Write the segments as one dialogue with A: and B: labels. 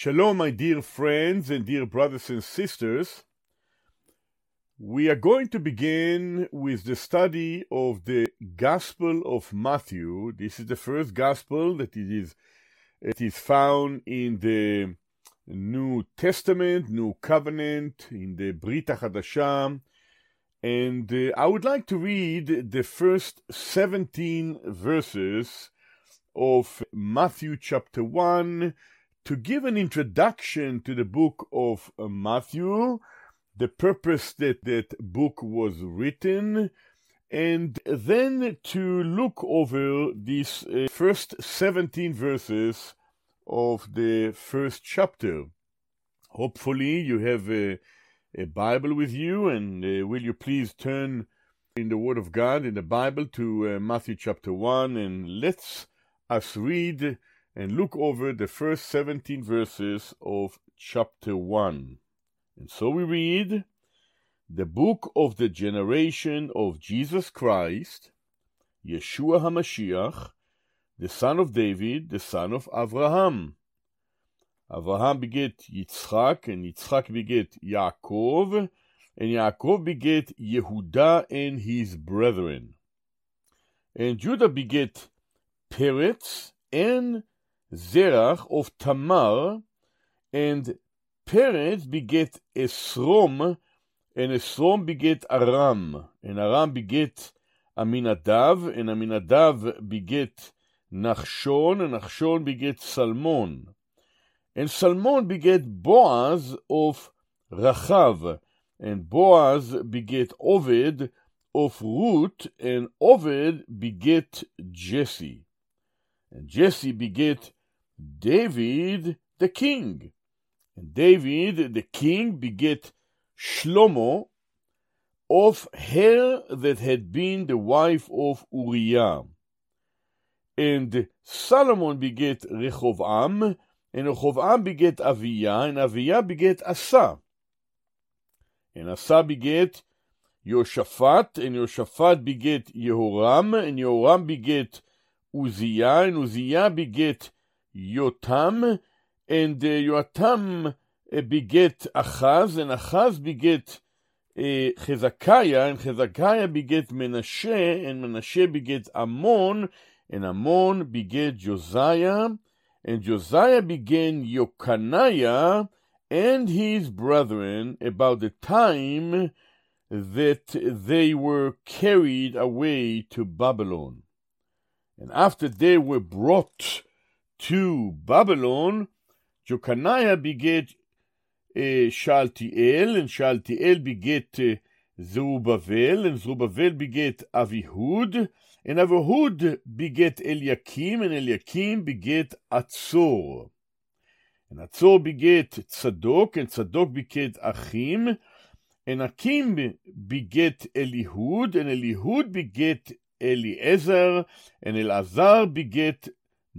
A: Shalom, my dear friends and dear brothers and sisters. We are going to begin with the study of the Gospel of Matthew. This is the first Gospel that it is, it is found in the New Testament, New Covenant, in the Brit HaChadashah. And uh, I would like to read the first 17 verses of Matthew chapter 1 to give an introduction to the book of uh, Matthew, the purpose that that book was written, and then to look over these uh, first 17 verses of the first chapter. Hopefully, you have a, a Bible with you, and uh, will you please turn in the Word of God in the Bible to uh, Matthew chapter 1, and let's us read and look over the first 17 verses of chapter 1. And so we read the book of the generation of Jesus Christ, Yeshua HaMashiach, the son of David, the son of Abraham. Abraham beget Yitzchak, and Yitzchak beget Yaakov, and Yaakov beget Yehuda and his brethren. And Judah beget Peretz and Zerach of Tamar, and Peretz beget Esrom, and Esrom beget Aram, and Aram beget Aminadav, and Aminadav beget Nachshon, and Nachshon beget Salmon. And Salmon beget Boaz of Rachav, and Boaz beget Oved of Ruth, and Oved beget Jesse. And Jesse beget David the king. And David the king beget Shlomo of her that had been the wife of Uriah. And Solomon beget Rehovam, and Rehovam beget Aviah, and Aviah beget Asa. And Asa beget Yoshaphat, and Yoshaphat beget Yehoram, and Yehoram beget Uzziah, and Uzziah beget Yotam, and uh, Yotam uh, beget Achaz, and Achaz beget uh, Hezekiah, and Hezekiah beget Menashe, and Menashe beget Ammon, and Ammon beget Josiah, and Josiah began Yokaniah and his brethren about the time that they were carried away to Babylon. And after they were brought to Babylon, Jokaniah beget uh, Shaltiel, and Shaltiel beget uh, Zerubbabel, and Zerubbabel beget Avihud, and Avihud beget Eliakim, and Eliakim beget Atzor. And Atzor beget Tzadok, and Tzadok beget Achim, and Achim beget Elihud, and Elihud beget Eliezer, and Elazar beget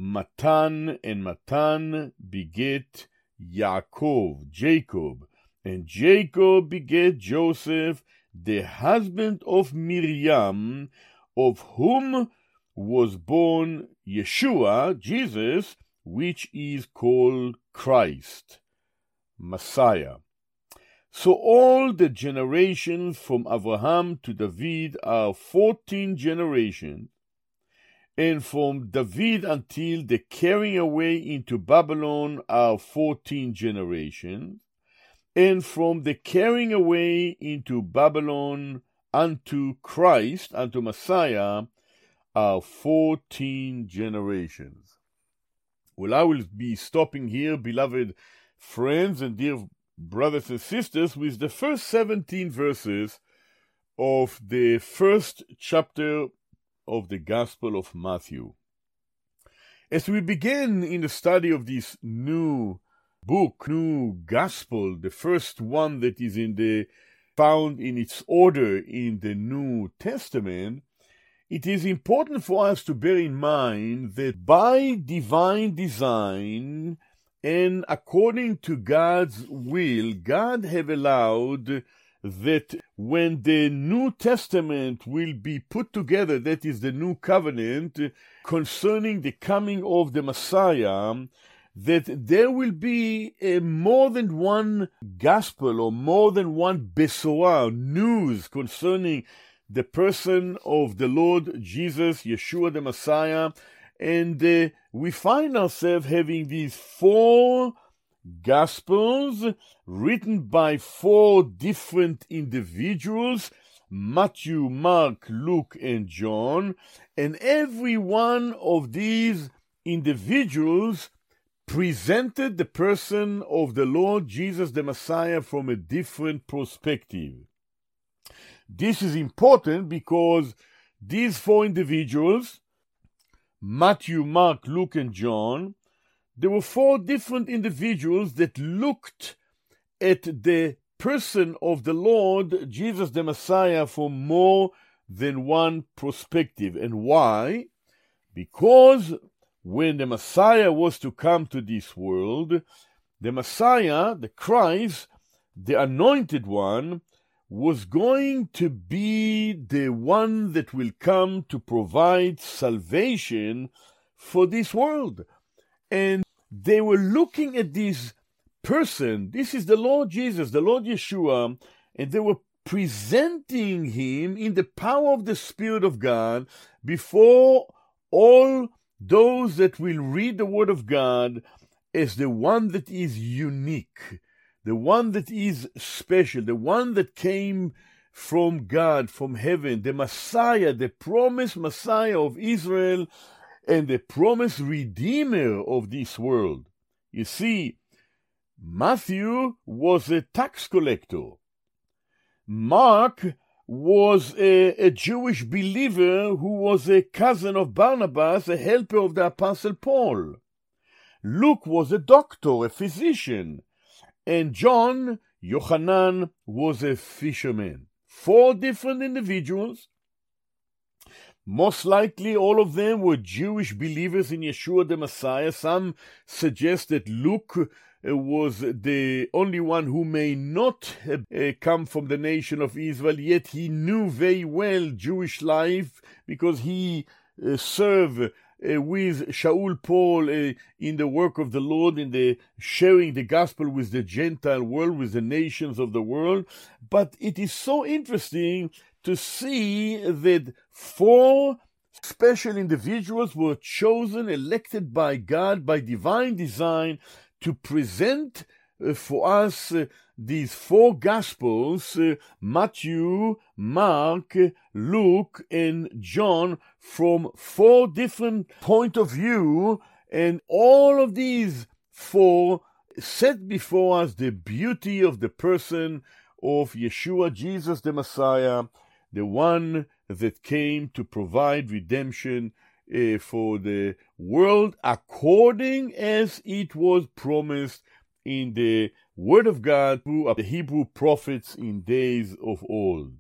A: Matan, and Matan beget Yaakov, Jacob, and Jacob beget Joseph, the husband of Miriam, of whom was born Yeshua, Jesus, which is called Christ, Messiah. So all the generations from Abraham to David are 14 generations, and from David until the carrying away into Babylon are 14 generations, and from the carrying away into Babylon unto Christ, unto Messiah, are 14 generations. Well, I will be stopping here, beloved friends and dear brothers and sisters, with the first 17 verses of the first chapter of the Gospel of Matthew. As we begin in the study of this new book, new gospel, the first one that is in the found in its order in the New Testament, it is important for us to bear in mind that by divine design and according to God's will, God have allowed that when the New Testament will be put together, that is the New Covenant, concerning the coming of the Messiah, that there will be more than one gospel or more than one besorah, news concerning the person of the Lord Jesus, Yeshua the Messiah, and uh, we find ourselves having these four Gospels written by four different individuals Matthew, Mark, Luke, and John, and every one of these individuals presented the person of the Lord Jesus the Messiah from a different perspective. This is important because these four individuals, Matthew, Mark, Luke, and John, there were four different individuals that looked at the person of the Lord Jesus the Messiah from more than one perspective. And why? Because when the Messiah was to come to this world, the Messiah, the Christ, the anointed one, was going to be the one that will come to provide salvation for this world. And they were looking at this person. This is the Lord Jesus, the Lord Yeshua, and they were presenting him in the power of the Spirit of God before all those that will read the Word of God as the one that is unique, the one that is special, the one that came from God, from heaven, the Messiah, the promised Messiah of Israel, and the promised Redeemer of this world. You see, Matthew was a tax collector. Mark was a, a, Jewish believer who was a cousin of Barnabas, a helper of the Apostle Paul. Luke was a doctor, a physician. And John, Yohanan, was a fisherman. Four different individuals most likely, all of them were Jewish believers in Yeshua the Messiah. Some suggest that Luke uh, was the only one who may not uh, come from the nation of Israel, yet he knew very well Jewish life because he uh, served with Shaul Paul in the work of the Lord, in the sharing the gospel with the Gentile world, with the nations of the world. But it is so interesting to see that four special individuals were chosen, elected by God, by divine design, to present uh, for us uh, these four Gospels uh, Matthew, Mark, Luke, and John from four different point of view, and all of these four set before us the beauty of the person of Yeshua, Jesus the Messiah, the one that came to provide redemption uh, for the world according as it was promised in the Word of God through the Hebrew prophets in days of old.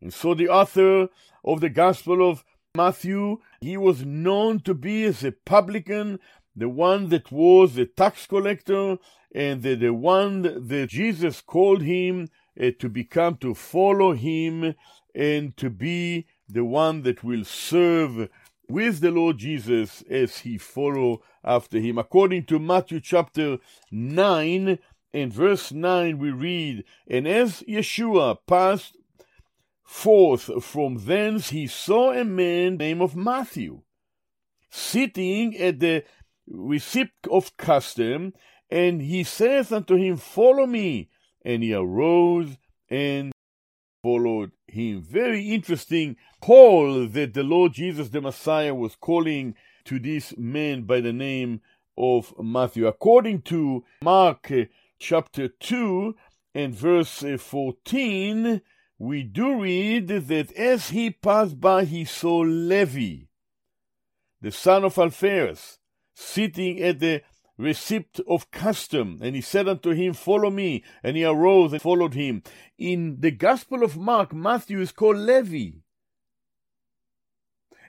A: And so the author of the Gospel of Matthew, he was known to be as a publican, the one that was a tax collector, and the, the one that Jesus called him uh, to become, to follow him and to be the one that will serve with the Lord Jesus as he follow after him. According to Matthew chapter 9 and verse 9 we read, And as Yeshua passed forth from thence, he saw a man named of Matthew, sitting at the receipt of custom, and he saith unto him, Follow me. And he arose and followed him. Very interesting call that the Lord Jesus the Messiah was calling to this man by the name of Matthew. According to Mark uh, chapter 2 and verse uh, 14, we do read that as he passed by, he saw Levi, the son of Alphaeus, sitting at the receipt of custom. And he said unto him, Follow me. And he arose and followed him. In the Gospel of Mark, Matthew is called Levi.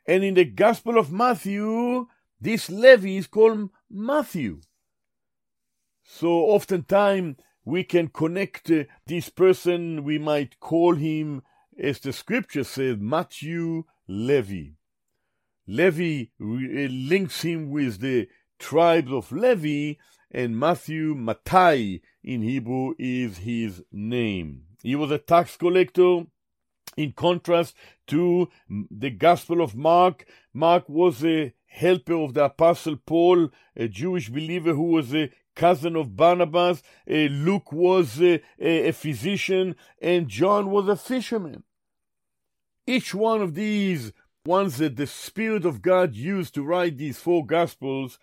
A: And in the Gospel of Matthew, this Levi is called Matthew. So oftentimes we can connect uh, this person, we might call him, as the scripture says, Matthew Levi. Levi uh, links him with the tribes of Levi, and Matthew, Mattai in Hebrew, is his name. He was a tax collector. In contrast to the Gospel of Mark, Mark was a helper of the Apostle Paul, a Jewish believer who was a cousin of Barnabas. Luke was a, a physician, and John was a fisherman. Each one of these ones that the Spirit of God used to write these four Gospels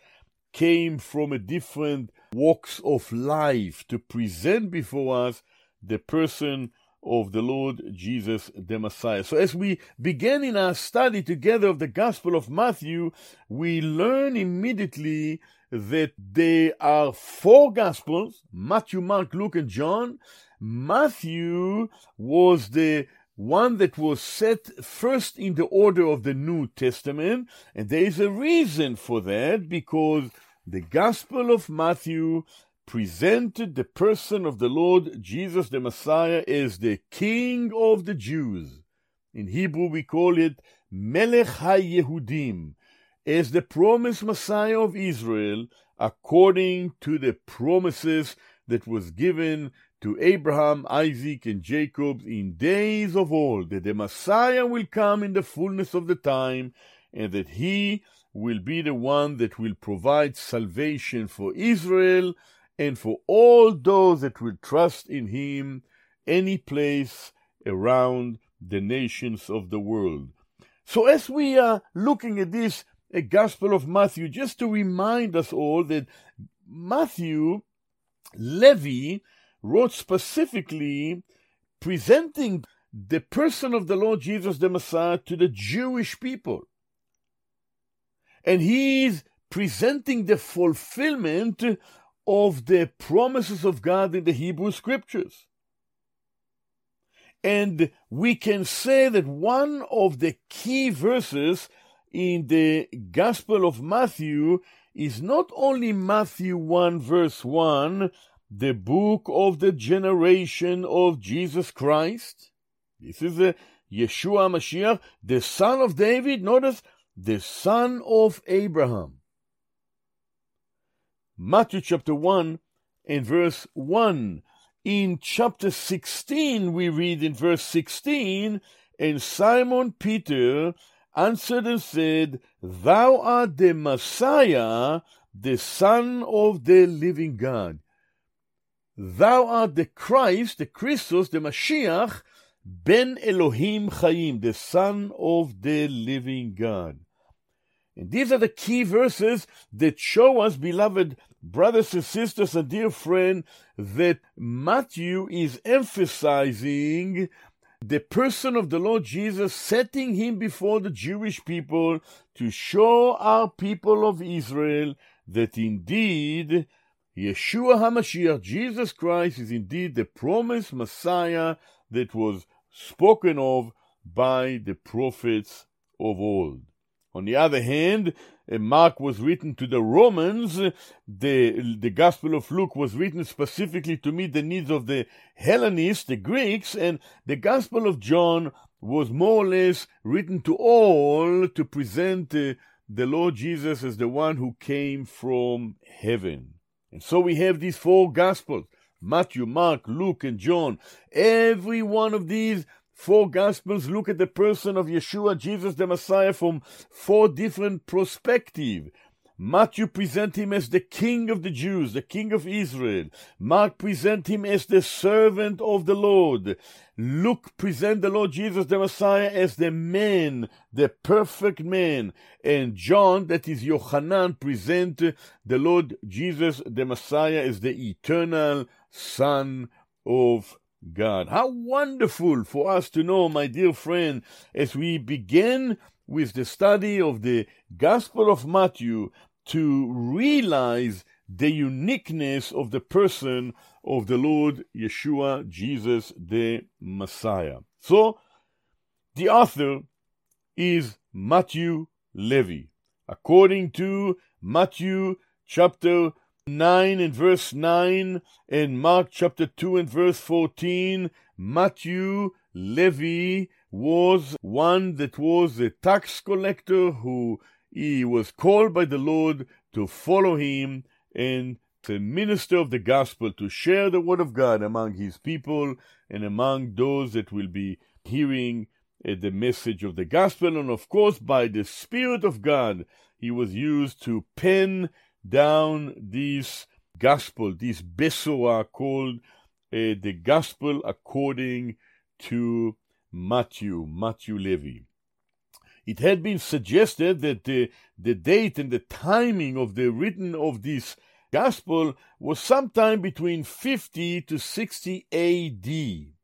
A: came from a different walks of life to present before us the person of the Lord Jesus the Messiah. So, as we begin in our study together of the Gospel of Matthew, we learn immediately that there are four Gospels Matthew, Mark, Luke, and John. Matthew was the one that was set first in the order of the New Testament, and there is a reason for that because the Gospel of Matthew presented the person of the Lord Jesus the Messiah as the King of the Jews. In Hebrew, we call it Melech HaYehudim, as the promised Messiah of Israel, according to the promises that was given to Abraham, Isaac, and Jacob in days of old, that the Messiah will come in the fullness of the time, and that he will be the one that will provide salvation for Israel and for all those that will trust in him any place around the nations of the world. So, as we are looking at this a Gospel of Matthew, just to remind us all that Matthew, Levi, wrote specifically presenting the person of the Lord Jesus the Messiah to the Jewish people. And he's presenting the fulfillment of the promises of God in the Hebrew Scriptures. And we can say that one of the key verses in the Gospel of Matthew is not only Matthew 1 verse 1, the book of the generation of Jesus Christ. This is the Yeshua Mashiach, the son of David, notice, the son of Abraham. Matthew chapter 1 and verse 1. In chapter 16, we read in verse 16, and Simon Peter answered and said, Thou art the Messiah, the Son of the living God. Thou art the Christ, the Christus, the Mashiach, Ben Elohim Chaim, the Son of the living God. And these are the key verses that show us, beloved brothers and sisters and dear friend, that Matthew is emphasizing the person of the Lord Jesus, setting him before the Jewish people to show our people of Israel that indeed Yeshua HaMashiach, Jesus Christ, is indeed the promised Messiah that was spoken of by the prophets of old. On the other hand, Mark was written to the Romans. The, the Gospel of Luke was written specifically to meet the needs of the Hellenists, the Greeks, and the Gospel of John was more or less written to all to present uh, the Lord Jesus as the one who came from heaven. And so we have these four Gospels Matthew, Mark, Luke, and John. Every one of these four Gospels look at the person of Yeshua, Jesus the Messiah, from four different perspectives. Matthew present him as the king of the Jews, the king of Israel. Mark present him as the servant of the Lord. Luke present the Lord Jesus the Messiah as the man, the perfect man. And John, that is Yohanan, present the Lord Jesus the Messiah as the eternal Son of God. How wonderful for us to know, my dear friend, as we begin with the study of the Gospel of Matthew, to realize the uniqueness of the person of the Lord Yeshua, Jesus the Messiah. So, the author is Matthew Levi. According to Matthew chapter 9 and verse 9 and Mark chapter 2 and verse 14, Matthew Levi was one that was a tax collector who he was called by the Lord to follow him and to minister of the gospel, to share the word of God among his people and among those that will be hearing uh, the message of the gospel. And of course, by the Spirit of God, he was used to pen down this gospel, this Besorah called uh, the gospel according to Matthew, Matthew Levi. It had been suggested that the, the date and the timing of the written of this gospel was sometime between 50 to 60 AD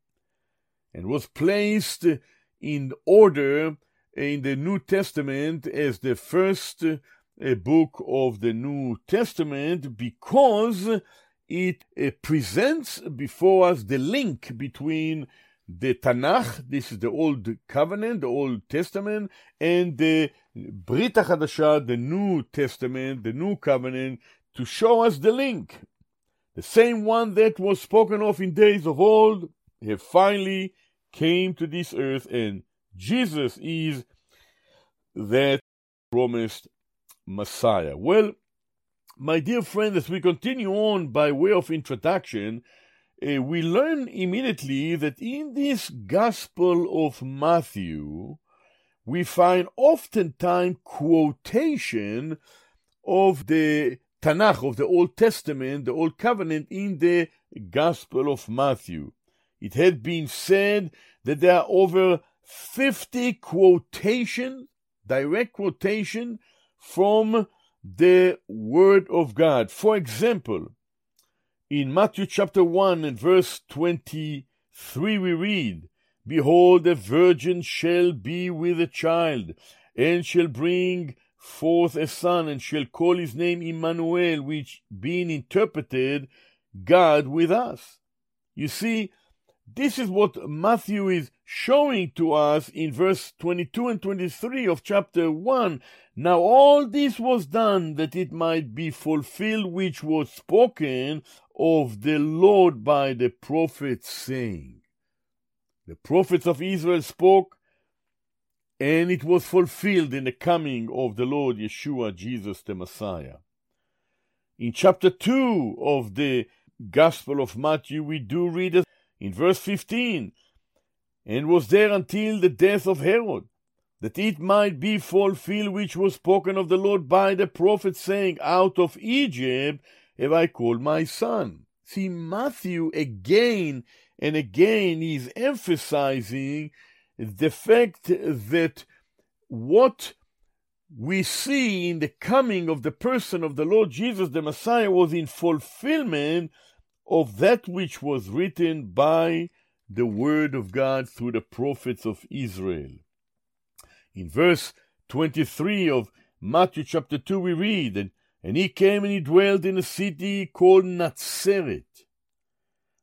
A: and was placed in order in the New Testament as the first uh, book of the New Testament because it uh, presents before us the link between the Tanakh, this is the Old Covenant, the Old Testament, and the Brit HaChadashah, the New Testament, the New Covenant, to show us the link. The same one that was spoken of in days of old have finally came to this earth, and Jesus is that promised Messiah. Well, my dear friend, as we continue on by way of introduction, uh, we learn immediately that in this Gospel of Matthew, we find oftentimes quotation of the Tanakh, of the Old Testament, the Old Covenant, in the Gospel of Matthew. It had been said that there are over 50 quotation, direct quotation from the Word of God. For example, in Matthew chapter 1 and verse 23, we read, Behold, a virgin shall be with a child, and shall bring forth a son, and shall call his name Emmanuel, which being interpreted, God with us. You see, this is what Matthew is showing to us in verse 22 and 23 of chapter 1. Now all this was done that it might be fulfilled which was spoken of the Lord by the prophets, saying, The prophets of Israel spoke, and it was fulfilled in the coming of the Lord Yeshua, Jesus the Messiah. In chapter 2 of the Gospel of Matthew, we do read in verse 15, and was there until the death of Herod, that it might be fulfilled which was spoken of the Lord by the prophet, saying, Out of Egypt have I called my son. See, Matthew again and again is emphasizing the fact that what we see in the coming of the person of the Lord Jesus the Messiah was in fulfillment of that which was written by the word of God through the prophets of Israel. In verse 23 of Matthew chapter 2, we read, and and he came and he dwelt in a city called Nazareth,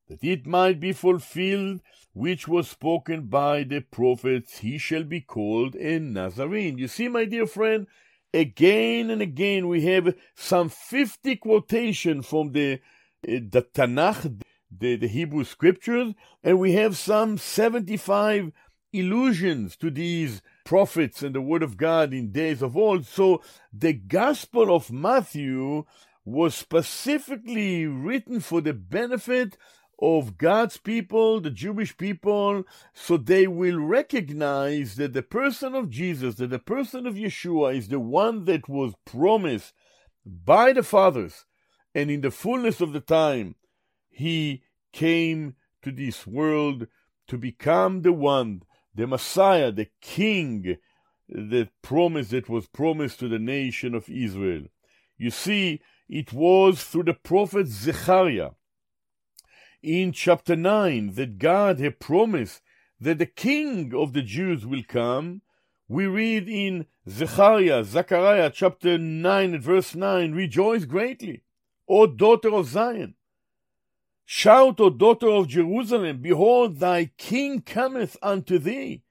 A: that it might be fulfilled which was spoken by the prophets, he shall be called a Nazarene. You see, my dear friend, again and again we have some 50 quotation from the, uh, the Tanakh, the, the Hebrew scriptures, and we have some 75 illusions to these prophets and the word of God in days of old. So the Gospel of Matthew was specifically written for the benefit of God's people, the Jewish people, so they will recognize that the person of Jesus, that the person of Yeshua is the one that was promised by the fathers, and in the fullness of the time, he came to this world to become the one the Messiah, the King, the promise that was promised to the nation of Israel. You see, it was through the prophet Zechariah in chapter 9 that God had promised that the King of the Jews will come, We read in Zechariah, Zechariah chapter 9 and verse 9, Rejoice greatly, O daughter of Zion. Shout, O daughter of Jerusalem, behold, thy king cometh unto thee.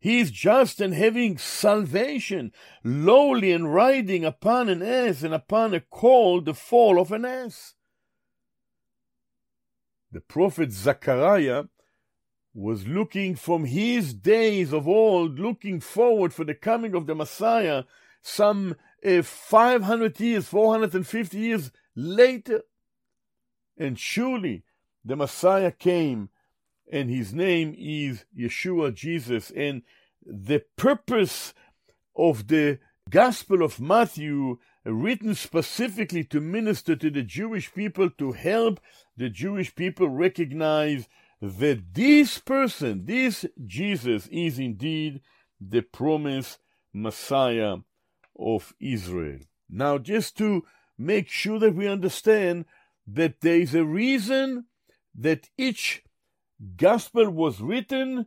A: He is just and having salvation, lowly and riding upon an ass and upon a colt, the fall of an ass. The prophet Zechariah was looking from his days of old, looking forward for the coming of the Messiah some uh, 500 years, 450 years later. And surely the Messiah came, and his name is Yeshua Jesus. And the purpose of the Gospel of Matthew, written specifically to minister to the Jewish people, to help the Jewish people recognize that this person, this Jesus, is indeed the promised Messiah of Israel. Now, just to make sure that we understand that there is a reason that each gospel was written,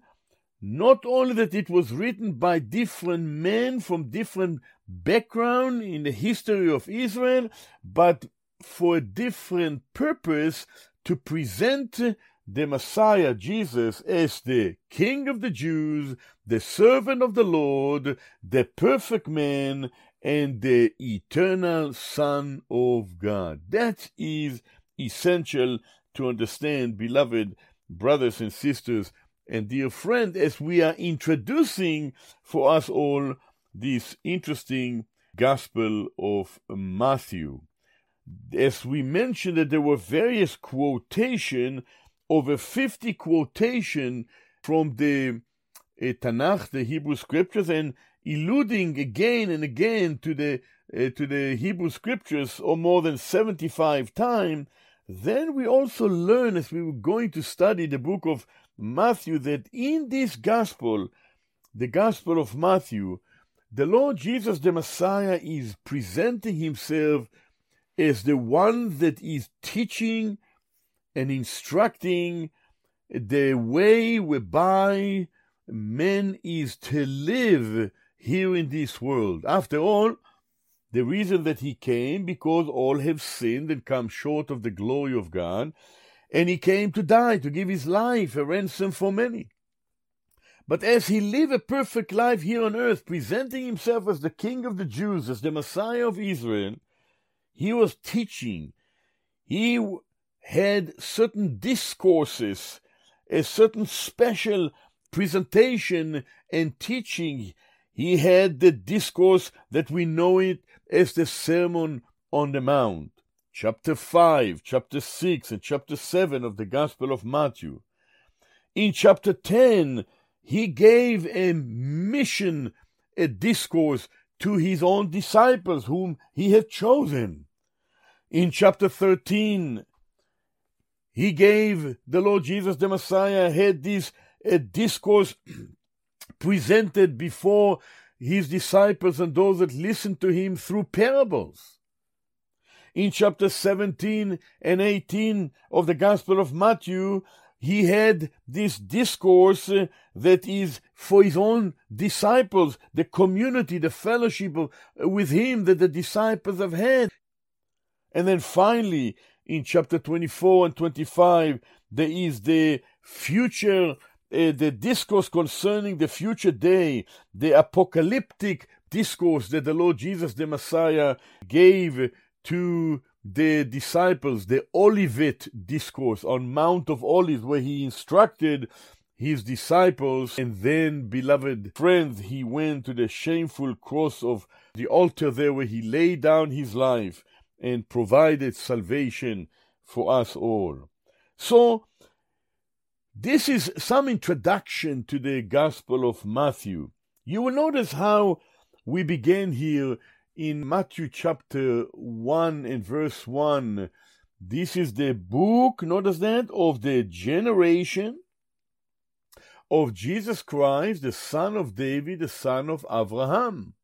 A: not only that it was written by different men from different background in the history of Israel, but for a different purpose to present the Messiah, Jesus, as the King of the Jews, the servant of the Lord, the perfect man, and the eternal Son of God. That is essential to understand, beloved brothers and sisters and dear friend, as we are introducing for us all this interesting Gospel of Matthew. As we mentioned that there were various quotation, over 50 quotation from the uh, Tanakh, the Hebrew scriptures, and alluding again and again to the uh, to the Hebrew scriptures, or more than 75 times, then we also learn as we were going to study the book of Matthew that in this gospel, the gospel of Matthew, the Lord Jesus the Messiah is presenting himself as the one that is teaching and instructing the way whereby man is to live here in this world. After all, the reason that he came, because all have sinned and come short of the glory of God, and he came to die, to give his life a ransom for many. But as he lived a perfect life here on earth, presenting himself as the King of the Jews, as the Messiah of Israel, he was teaching. He had certain discourses, a certain special presentation and teaching. He had the discourse that we know it as the Sermon on the Mount, chapter 5, chapter 6, and chapter 7 of the Gospel of Matthew. In chapter 10, he gave a mission, a discourse to his own disciples whom he had chosen. In chapter 13, he gave the Lord Jesus the Messiah had this a discourse presented before his disciples and those that listened to him through parables. In chapter 17 and 18 of the Gospel of Matthew, he had this discourse uh, that is for his own disciples, the community, the fellowship uh, with him that the disciples have had. And then finally, in chapter 24 and 25, there is the future, Eh, the discourse concerning the future day, the apocalyptic discourse that the Lord Jesus the Messiah gave to the disciples, the Olivet discourse on Mount of Olives, where he instructed his disciples, and then, beloved friends, he went to the shameful cross of the altar there where he laid down his life and provided salvation for us all. So, this is some introduction to the Gospel of Matthew. You will notice how we begin here in Matthew chapter 1 and verse 1. This is the book, notice that, of the generation of Jesus Christ, the son of David, the son of Abraham.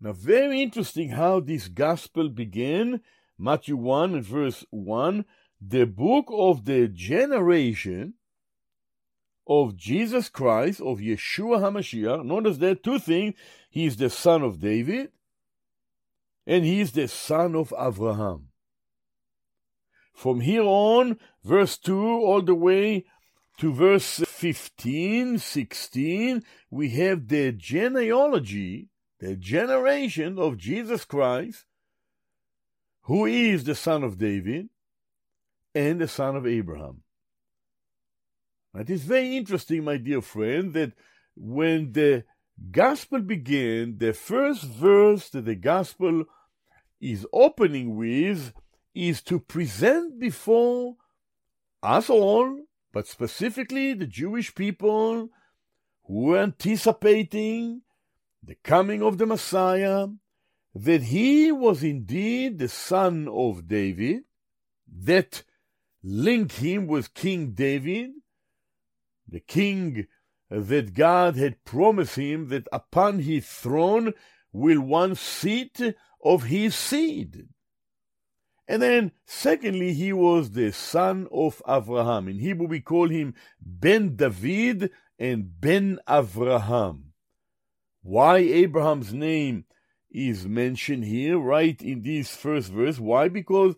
A: Now, very interesting how this gospel began. Matthew 1 and verse 1 the book of the generation of Jesus Christ, of Yeshua HaMashiach. Notice there two things. He is the son of David, and he is the son of Abraham. From here on, verse 2 all the way to verse 15, 16, we have the genealogy, the generation of Jesus Christ, who is the son of David and the son of Abraham. It is very interesting, my dear friend, that when the gospel began, the first verse that the gospel is opening with is to present before us all, but specifically the Jewish people who were anticipating the coming of the Messiah, that he was indeed the son of David, that linked him with King David, the king that God had promised him that upon his throne will one seat of his seed. And then, secondly, he was the son of Abraham. In Hebrew, we call him Ben David and Ben Abraham. Why Abraham's name is mentioned here, right in this first verse? Why? Because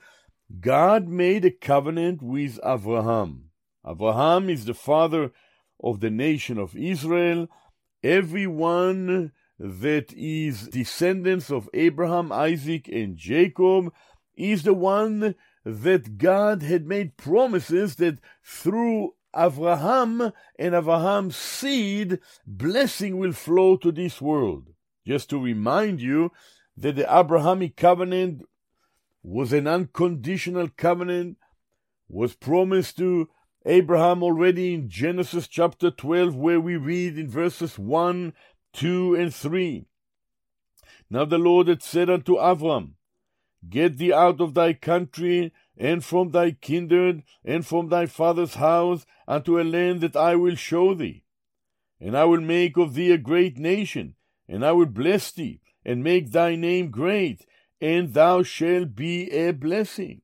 A: God made a covenant with Abraham. Abraham is the father of the nation of Israel. Everyone that is descendants of Abraham, Isaac, and Jacob is the one that God had made promises that through Abraham and Abraham's seed, blessing will flow to this world. Just to remind you that the Abrahamic covenant was an unconditional covenant, was promised to Abraham already in Genesis chapter 12, where we read in verses 1, 2, and 3. Now the Lord had said unto Abram, Get thee out of thy country, and from thy kindred, and from thy father's house, unto a land that I will show thee. And I will make of thee a great nation, and I will bless thee, and make thy name great, and thou shalt be a blessing.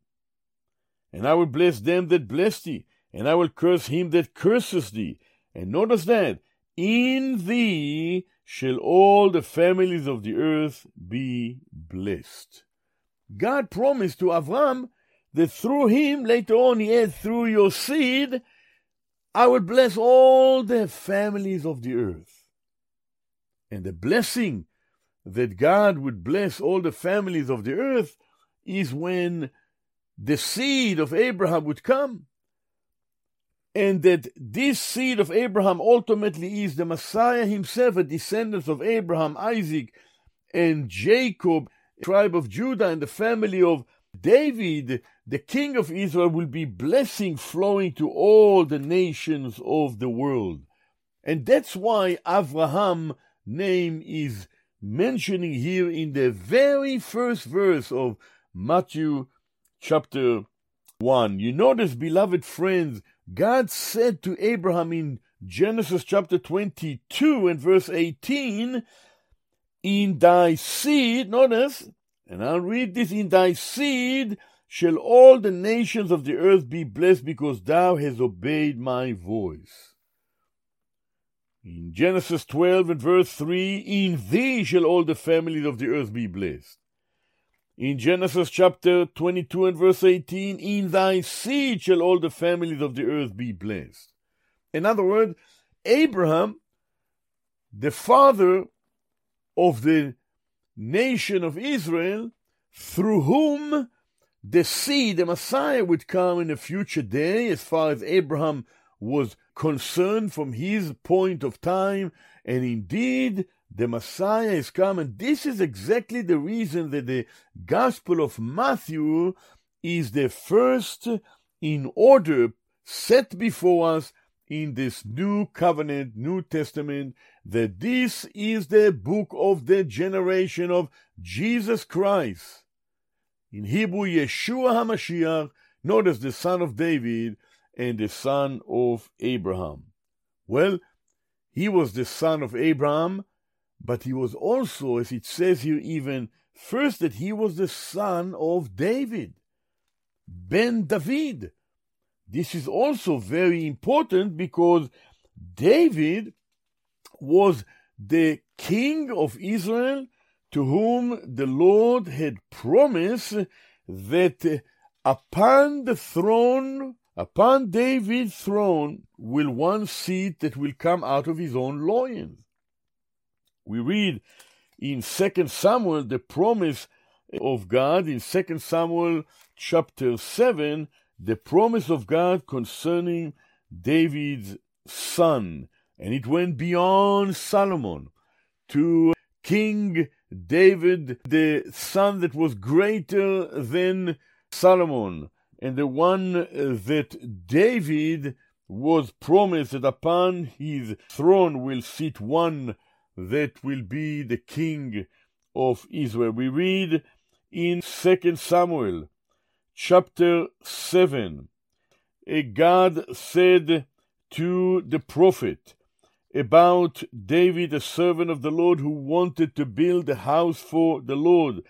A: And I will bless them that bless thee, and I will curse him that curses thee. And notice that, in thee shall all the families of the earth be blessed. God promised to Avram that through him, later on, he through your seed, I will bless all the families of the earth. And the blessing that God would bless all the families of the earth is when the seed of Abraham would come. And that this seed of Abraham ultimately is the Messiah himself, a descendant of Abraham, Isaac, and Jacob, tribe of Judah and the family of David, the king of Israel, will be blessing flowing to all the nations of the world. And that's why Avraham name is mentioning here in the very first verse of Matthew chapter 1. You notice, beloved friends, God said to Abraham in Genesis chapter 22 and verse 18, in thy seed, notice, and I'll read this, in thy seed shall all the nations of the earth be blessed because thou hast obeyed my voice. In Genesis 12 and verse 3, in thee shall all the families of the earth be blessed. In Genesis chapter 22 and verse 18, in thy seed shall all the families of the earth be blessed. In other words, Abraham, the father of the nation of Israel, through whom the seed, the Messiah, would come in a future day, as far as Abraham was concerned from his point of time. And indeed, the Messiah is come. And this is exactly the reason that the Gospel of Matthew is the first in order set before us in this new covenant, New Testament, that this is the book of the generation of Jesus Christ. In Hebrew, Yeshua HaMashiach, notice the son of David and the son of Abraham. Well, he was the son of Abraham, but he was also, as it says here, even first that he was the son of David, Ben David. This is also very important because David was the king of Israel to whom the Lord had promised that upon the throne, upon David's throne, will one seat that will come out of his own loins. We read in 2 Samuel the promise of God in 2 Samuel chapter 7, the promise of God concerning David's son. And it went beyond Solomon to King David, the son that was greater than Solomon, and the one that David was promised that upon his throne will sit one that will be the king of Israel. We read in 2 Samuel chapter 7, A God said to the prophet about David, a servant of the Lord, who wanted to build a house for the Lord.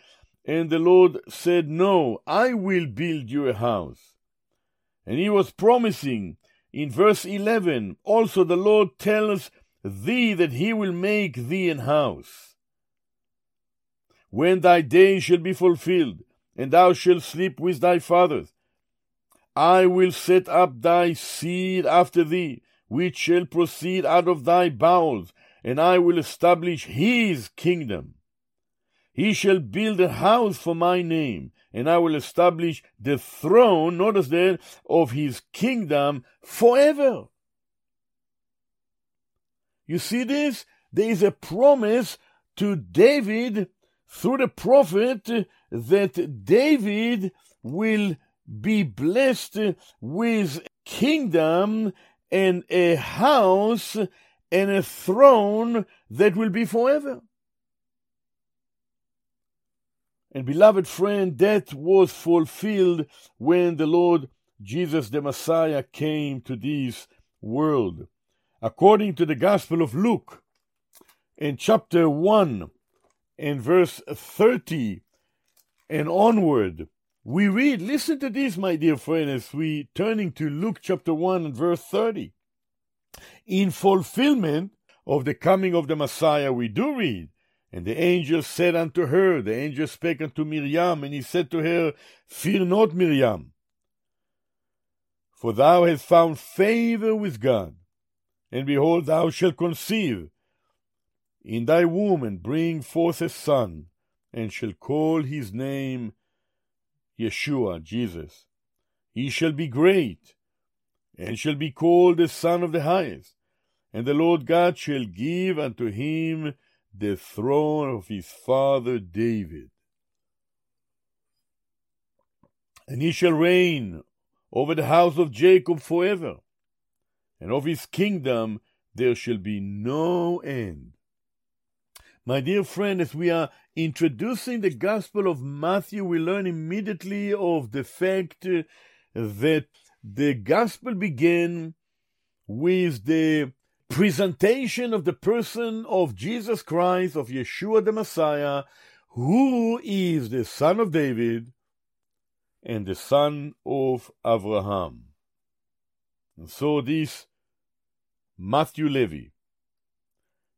A: And the Lord said, No, I will build you a house. And he was promising in verse 11 also the Lord tells thee that he will make thee an house. When thy days shall be fulfilled, and thou shalt sleep with thy fathers, I will set up thy seed after thee, which shall proceed out of thy bowels, and I will establish his kingdom. He shall build a house for my name, and I will establish the throne, notice there, of his kingdom forever. You see this? There is a promise to David through the prophet that David will be blessed with kingdom and a house and a throne that will be forever. And beloved friend, that was fulfilled when the Lord Jesus the Messiah came to this world. According to the Gospel of Luke, in chapter 1 and verse 30 and onward, we read, listen to this, my dear friend, as we turning to Luke chapter 1 and verse 30. In fulfillment of the coming of the Messiah, we do read, and the angel said unto her, the angel spake unto Miriam, and he said to her, Fear not, Miriam, for thou hast found favor with God, and behold, thou shalt conceive in thy womb, and bring forth a son, and shall call his name Yeshua, Jesus. He shall be great, and shall be called the Son of the Highest. And the Lord God shall give unto him the throne of his father David. And he shall reign over the house of Jacob forever, and of his kingdom there shall be no end. My dear friend, as we are introducing the Gospel of Matthew, we learn immediately of the fact that the Gospel began with the presentation of the person of Jesus Christ, of Yeshua the Messiah, who is the son of David and the son of Abraham. And so this Matthew Levi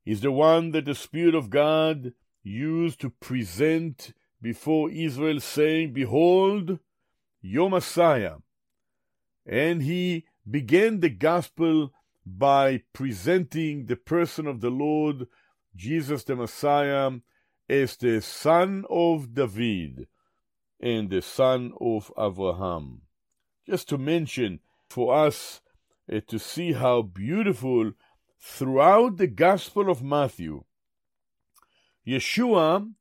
A: is the one that the Spirit of God used to present before Israel, saying, Behold, your Messiah. And he began the gospel by presenting the person of the Lord, Jesus the Messiah, as the son of David and the son of Abraham. Just to mention for us uh, to see how beautiful throughout the Gospel of Matthew, Yeshua,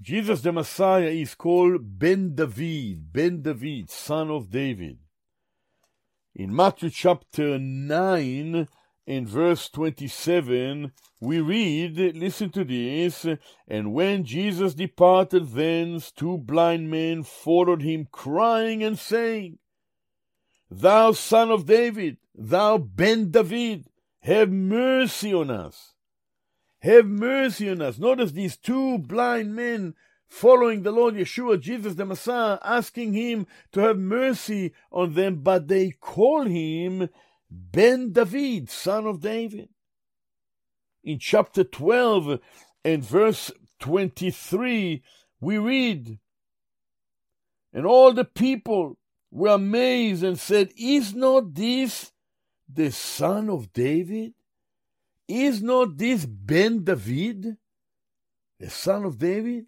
A: Jesus the Messiah, is called Ben David, Ben David, son of David. In Matthew chapter 9 in verse 27, we read, listen to this, and when Jesus departed thence, two blind men followed him, crying and saying, Thou son of David, thou Ben David, have mercy on us. Have mercy on us. Notice these two blind men following the Lord Yeshua, Jesus the Messiah, asking him to have mercy on them, but they call him Ben David, son of David. In chapter 12 and verse 23, we read, And all the people were amazed and said, Is not this the son of David? Is not this Ben David, the son of David?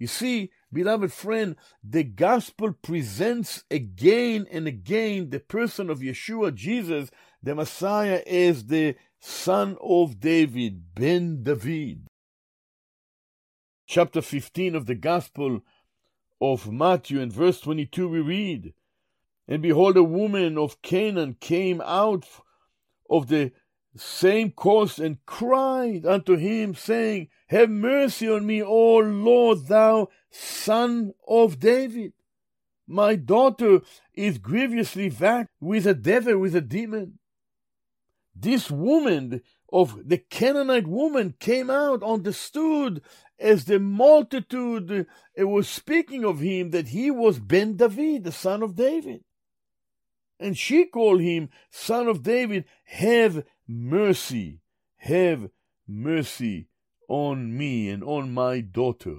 A: You see, beloved friend, the gospel presents again and again the person of Yeshua, Jesus, the Messiah, as the son of David, Ben David. Chapter 15 of the Gospel of Matthew, in verse 22, we read, And behold, a woman of Canaan came out of the same coast and cried unto him, saying, Have mercy on me, O Lord, thou son of David. My daughter is grievously vexed with a devil, with a demon. This woman of the Canaanite woman came out, understood as the multitude was speaking of him that he was Ben David, the son of David. And she called him son of David. Have mercy, have mercy on me and on my daughter.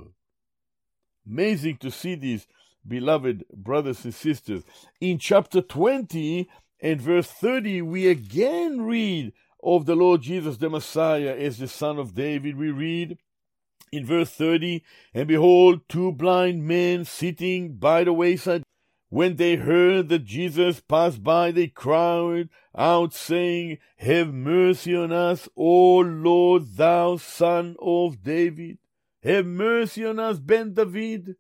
A: Amazing to see these beloved brothers and sisters. In chapter 20 and verse 30, we again read of the Lord Jesus the Messiah as the Son of David. We read in verse 30, And behold, two blind men sitting by the wayside. When they heard that Jesus passed by, they cried out, saying, Have mercy on us, O Lord, thou son of David. Have mercy on us, Ben David.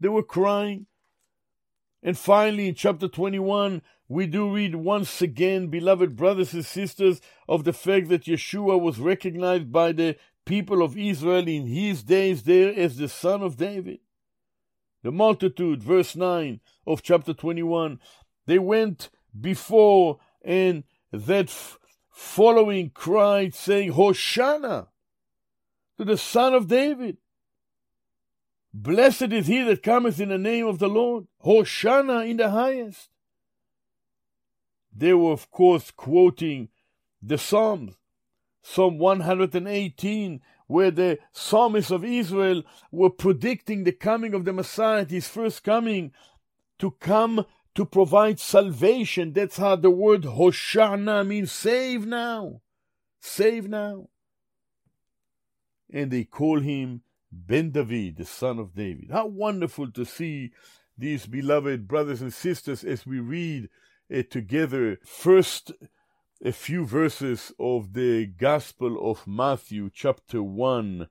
A: They were crying. And finally, in chapter 21, we do read once again, beloved brothers and sisters, of the fact that Yeshua was recognized by the people of Israel in his days there as the son of David. The multitude, verse 9 of chapter 21, they went before and that f- following cried, saying, Hosanna to the son of David. Blessed is he that cometh in the name of the Lord. Hosanna in the highest. They were, of course, quoting the Psalms, Psalm 118, where the psalmists of Israel were predicting the coming of the Messiah, his first coming, to come to provide salvation. That's how the word Hoshana means save now. Save now. And they call him Ben David, the son of David. How wonderful to see these beloved brothers and sisters as we read together first a few verses of the Gospel of Matthew, chapter 1,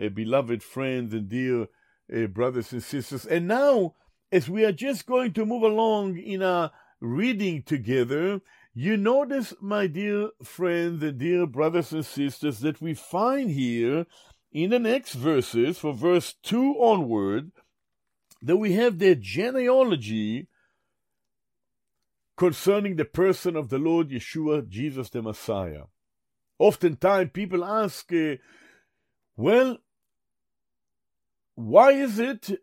A: uh, beloved friends and dear uh, brothers and sisters. And now, as we are just going to move along in our reading together, you notice, my dear friends and dear brothers and sisters, that we find here in the next verses, for verse 2 onward, that we have the genealogy concerning the person of the Lord Yeshua, Jesus the Messiah. Oftentimes people ask, uh, well, why is it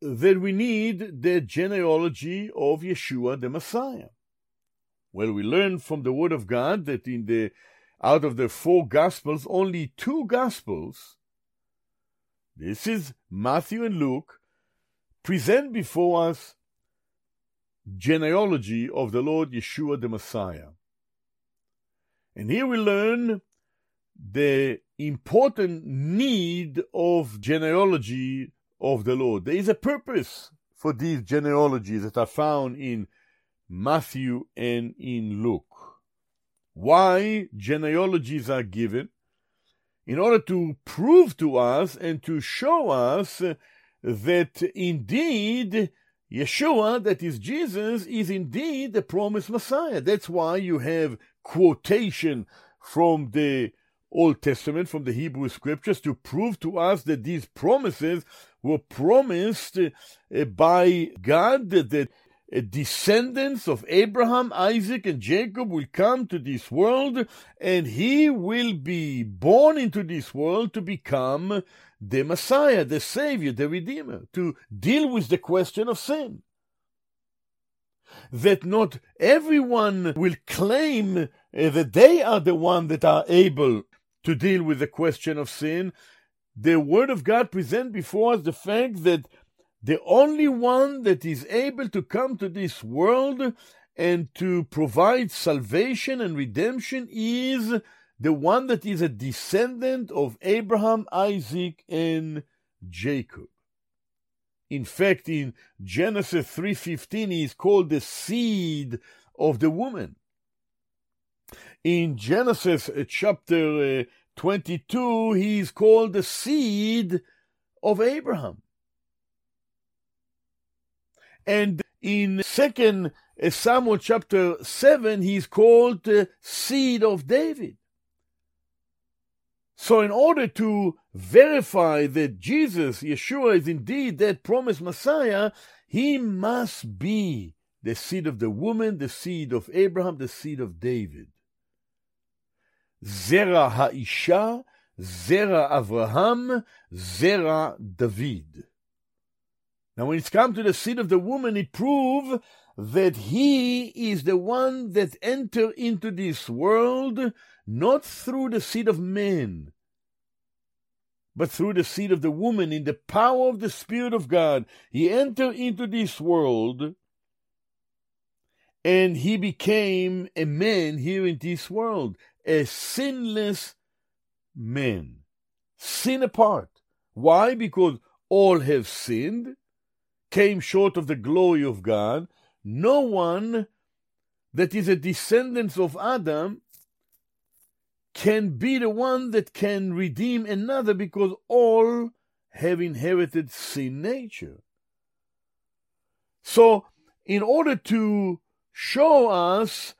A: that we need the genealogy of Yeshua the Messiah? Well, we learn from the Word of God that in the out of the four Gospels, only two Gospels, this is Matthew and Luke, present before us genealogy of the Lord Yeshua the Messiah. And here we learn the important need of genealogy of the Lord. There is a purpose for these genealogies that are found in Matthew and in Luke. Why genealogies are given? In order to prove to us and to show us that indeed Yeshua, that is Jesus, is indeed the promised Messiah. That's why you have quotation from the Old Testament, from the Hebrew Scriptures, to prove to us that these promises were promised uh, by God, that uh, descendants of Abraham, Isaac, and Jacob will come to this world, and he will be born into this world to become the Messiah, the Savior, the Redeemer, to deal with the question of sin. that not everyone will claim uh, that they are the one that are able to deal with the question of sin. The Word of God presents before us the fact that the only one that is able to come to this world and to provide salvation and redemption is the one that is a descendant of Abraham, Isaac, and Jacob. In fact, in Genesis 3:15 he is called the seed of the woman. In Genesis uh, chapter uh, 22 he is called the seed of Abraham. And in second uh, Samuel chapter 7 he is called the seed of David. So, in order to verify that Jesus, Yeshua, is indeed that promised Messiah, he must be the seed of the woman, the seed of Abraham, the seed of David. Zera Ha'isha, Zera Avraham, Zera David. Now, when it's come to the seed of the woman, it proves that he is the one that entered into this world not through the seed of man, but through the seed of the woman in the power of the Spirit of God. He entered into this world and he became a man here in this world, a sinless man, sin apart. Why? Because all have sinned, came short of the glory of God. No one that is a descendant of Adam can be the one that can redeem another because all have inherited sin nature. So, in order to show us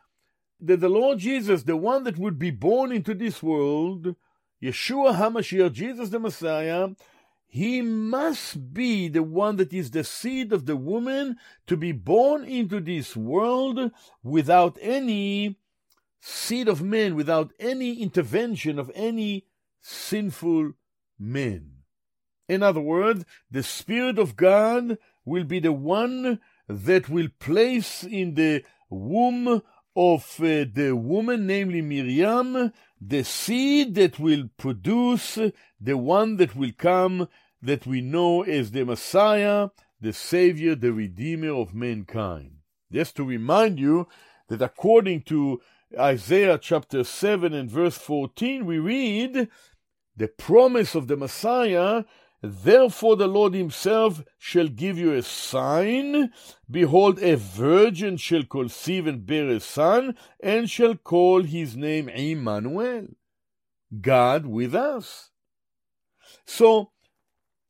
A: that the Lord Jesus, the one that would be born into this world, Yeshua HaMashiach, Jesus the Messiah, he must be the one that is the seed of the woman to be born into this world without any seed of man without any intervention of any sinful man. In other words, the Spirit of God will be the one that will place in the womb of the woman, namely Miriam, the seed that will produce the one that will come, that we know as the Messiah, the Savior, the Redeemer of mankind. Just to remind you that according to Isaiah chapter 7 and verse 14, we read the promise of the Messiah Therefore, the Lord Himself shall give you a sign. Behold, a virgin shall conceive and bear a son, and shall call his name Emmanuel, God with us. So,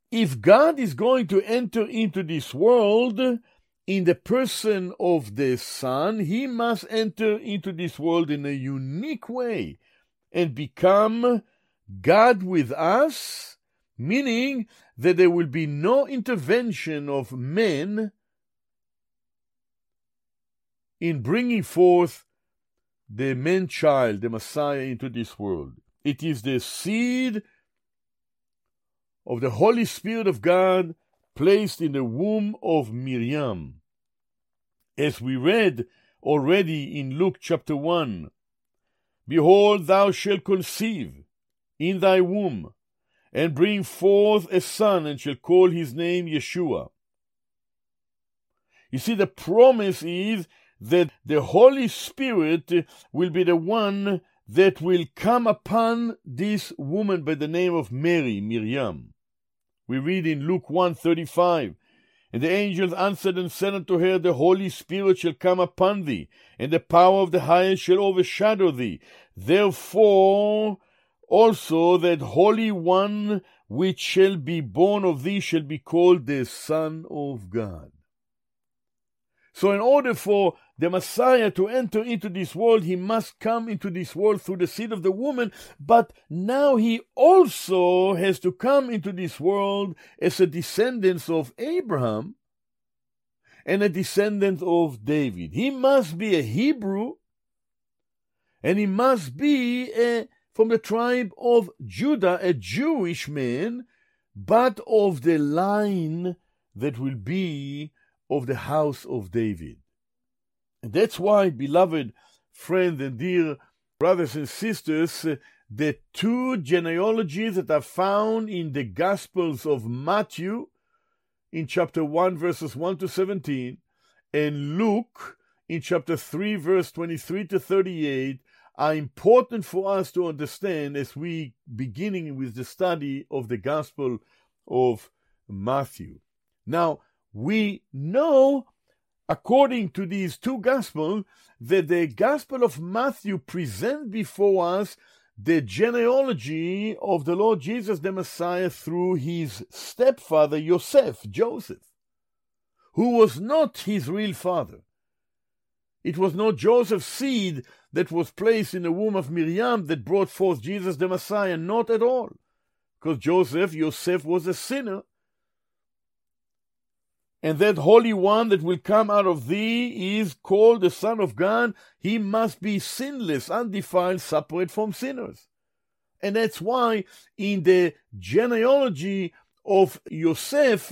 A: if God is going to enter into this world, in the person of the Son, he must enter into this world in a unique way and become God with us, meaning that there will be no intervention of men in bringing forth the man child, the Messiah, into this world. It is the seed of the Holy Spirit of God placed in the womb of Miriam. As we read already in Luke chapter 1 Behold, thou shalt conceive in thy womb, and bring forth a son, and shall call his name Yeshua. You see, the promise is that the Holy Spirit will be the one that will come upon this woman by the name of Mary, Miriam. We read in Luke 1:35, and the angels answered and said unto her, The Holy Spirit shall come upon thee, and the power of the highest shall overshadow thee. Therefore also that Holy One which shall be born of thee shall be called the Son of God. So, in order for the Messiah to enter into this world, he must come into this world through the seed of the woman, but now he also has to come into this world as a descendant of Abraham and a descendant of David. He must be a Hebrew and he must be a, from the tribe of Judah, a Jewish man, but of the line that will be of the house of David. And that's why, beloved friend and dear brothers and sisters, the two genealogies that are found in the Gospels of Matthew in chapter 1, verses 1 to 17, and Luke in chapter 3, verse 23 to 38, are important for us to understand as we beginning with the study of the Gospel of Matthew. Now, we know, according to these two Gospels, that the Gospel of Matthew present before us the genealogy of the Lord Jesus the Messiah through his stepfather Joseph, Joseph, who was not his real father. It was not Joseph's seed that was placed in the womb of Miriam that brought forth Jesus the Messiah, not at all. Because Joseph, Joseph was a sinner. And that Holy One that will come out of thee is called the Son of God. He must be sinless, undefiled, separate from sinners. And that's why in the genealogy of Yosef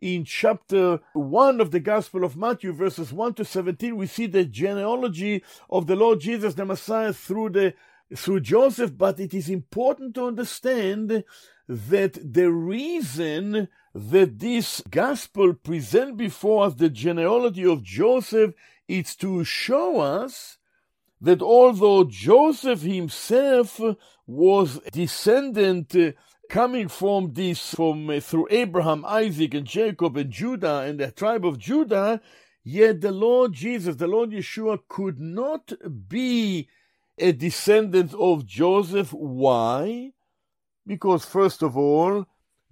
A: in chapter 1 of the Gospel of Matthew, verses 1 to 17, we see the genealogy of the Lord Jesus the Messiah through the through Joseph, but it is important to understand that the reason that this gospel presents before us the genealogy of Joseph is to show us that although Joseph himself was descendant coming from this from uh, through Abraham, Isaac, and Jacob and Judah and the tribe of Judah, yet the Lord Jesus, the Lord Yeshua, could not be a descendant of Joseph. Why? Because first of all,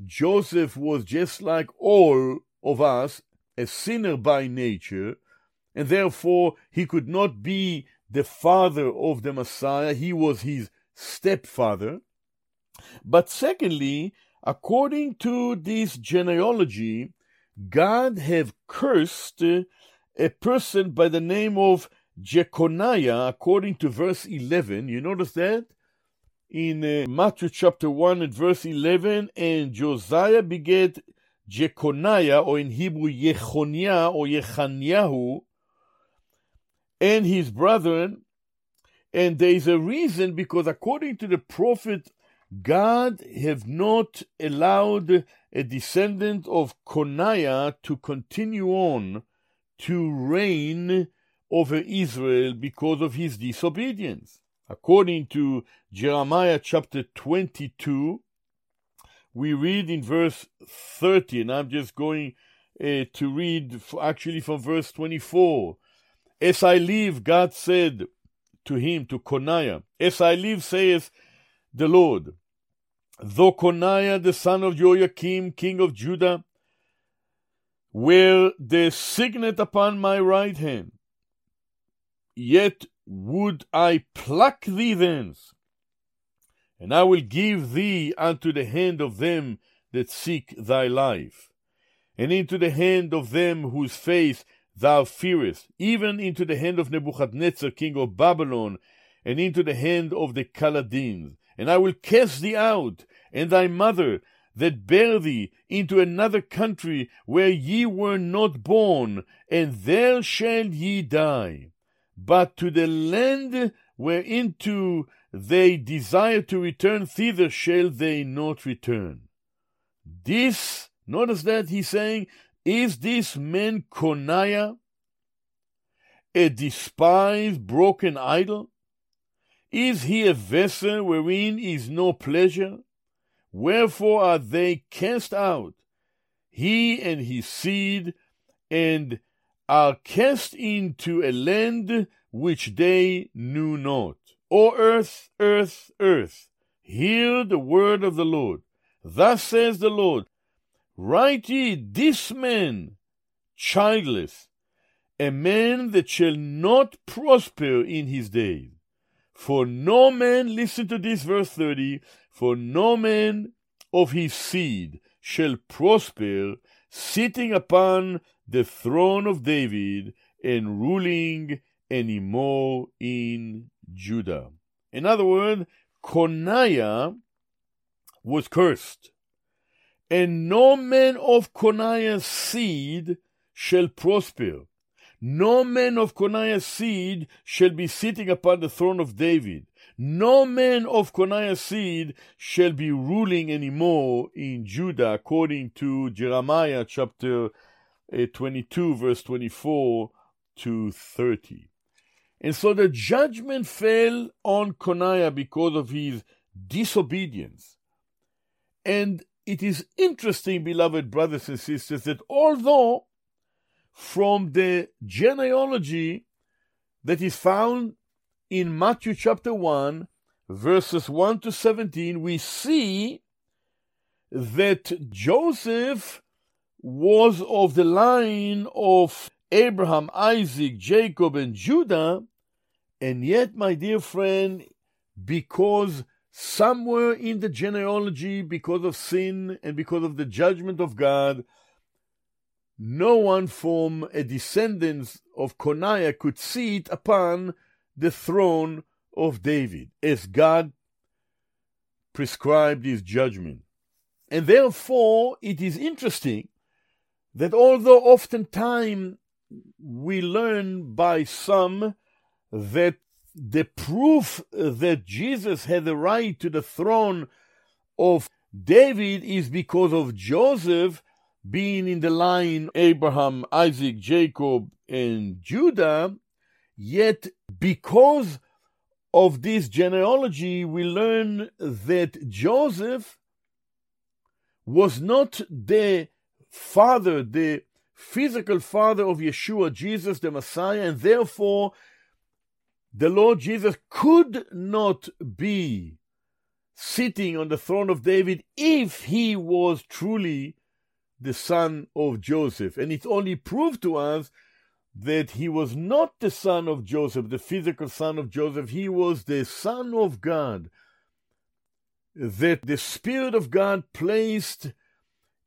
A: Joseph was just like all of us, a sinner by nature, and therefore he could not be the father of the Messiah. He was his stepfather. But secondly, according to this genealogy, God have cursed a person by the name of Jeconiah, according to verse 11. You notice that? In uh, Matthew chapter 1 and verse 11, and Josiah begat Jeconiah, or in Hebrew Yechoniah or Yechanyahu, and his brethren. And there is a reason because according to the prophet God have not allowed a descendant of Coniah to continue on to reign over Israel because of his disobedience. According to Jeremiah chapter 22, we read in verse 30, and I'm just going uh, to read actually from verse 24. As I live, God said to him, to Coniah, As I live, saith the Lord, though Coniah the son of Joachim, king of Judah, were the signet upon my right hand, yet would I pluck thee thence, and I will give thee unto the hand of them that seek thy life, and into the hand of them whose face thou fearest, even into the hand of Nebuchadnezzar, king of Babylon, and into the hand of the Chaldeans and I will cast thee out, and thy mother that bare thee into another country where ye were not born, and there shall ye die. But to the land whereinto they desire to return, thither shall they not return. This, notice that he's saying, is this man Coniah, a despised, broken idol? Is he a vessel wherein is no pleasure? Wherefore are they cast out, he and his seed, and are cast into a land which they knew not. O earth, earth, earth, hear the word of the Lord. Thus says the Lord, Write ye this man childless, a man that shall not prosper in his days. For no man, listen to this verse 30, for no man of his seed shall prosper, sitting upon the throne of David and ruling any more in Judah. In other words, Coniah was cursed, and no man of Coniah's seed shall prosper. No man of Coniah's seed shall be sitting upon the throne of David. No man of Coniah's seed shall be ruling anymore in Judah, according to Jeremiah chapter uh, 22, verse 24 to 30. And so the judgment fell on Coniah because of his disobedience. And it is interesting, beloved brothers and sisters, that although from the genealogy that is found in Matthew chapter 1, verses 1 to 17, we see that Joseph was of the line of Abraham, Isaac, Jacob, and Judah, and yet, my dear friend, because somewhere in the genealogy, because of sin and because of the judgment of God, no one from a descendant of Coniah could sit upon the throne of David, as God prescribed his judgment. And therefore, it is interesting that although oftentimes we learn by some that the proof that Jesus had the right to the throne of David is because of Joseph being in the line Abraham, Isaac, Jacob, and Judah, Yet, because of this genealogy, we learn that Joseph was not the father, the physical father of Yeshua, Jesus the Messiah, and therefore the Lord Jesus could not be sitting on the throne of David if he was truly the son of Joseph. And it only proved to us that he was not the son of Joseph, the physical son of Joseph, he was the son of God. That the Spirit of God placed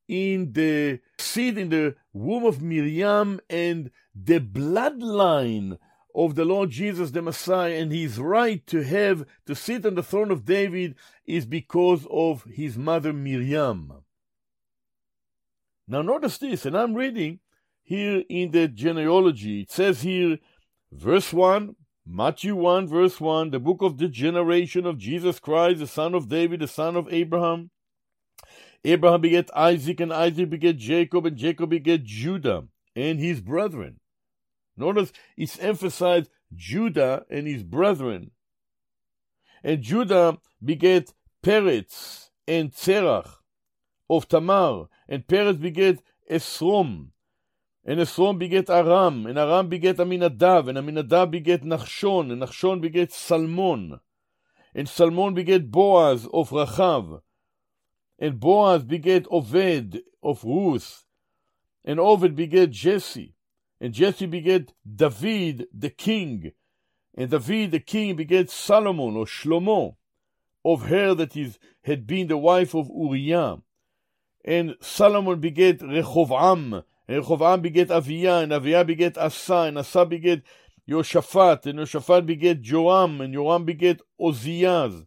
A: in the seed in the womb of Miriam and the bloodline of the Lord Jesus the Messiah and his right to have to sit on the throne of David is because of his mother Miriam. Now notice this, and I'm reading here in the genealogy. It says here, verse 1, Matthew 1, verse 1, the book of the generation of Jesus Christ, the son of David, the son of Abraham. Abraham begat Isaac, and Isaac begat Jacob, and Jacob begat Judah and his brethren. Notice it's emphasized Judah and his brethren. And Judah begat Peretz and Zerach of Tamar, and Peretz begat Esrom, and Esrom beget Aram, and Aram beget Aminadav, and Aminadav beget Nachshon, and Nachshon beget Salmon, and Salmon beget Boaz of Rachav, and Boaz beget Oved of Ruth, and Oved beget Jesse, and Jesse beget David the king, and David the king beget Solomon or Shlomo, of her that is had been the wife of Uriah, and Solomon beget Rehovam, and Rehoboam beget Aviyah, and Aviyah beget Asa, and Asa beget Yoshaphat, and Yoshaphat beget Joam, and Joam beget Oziaz,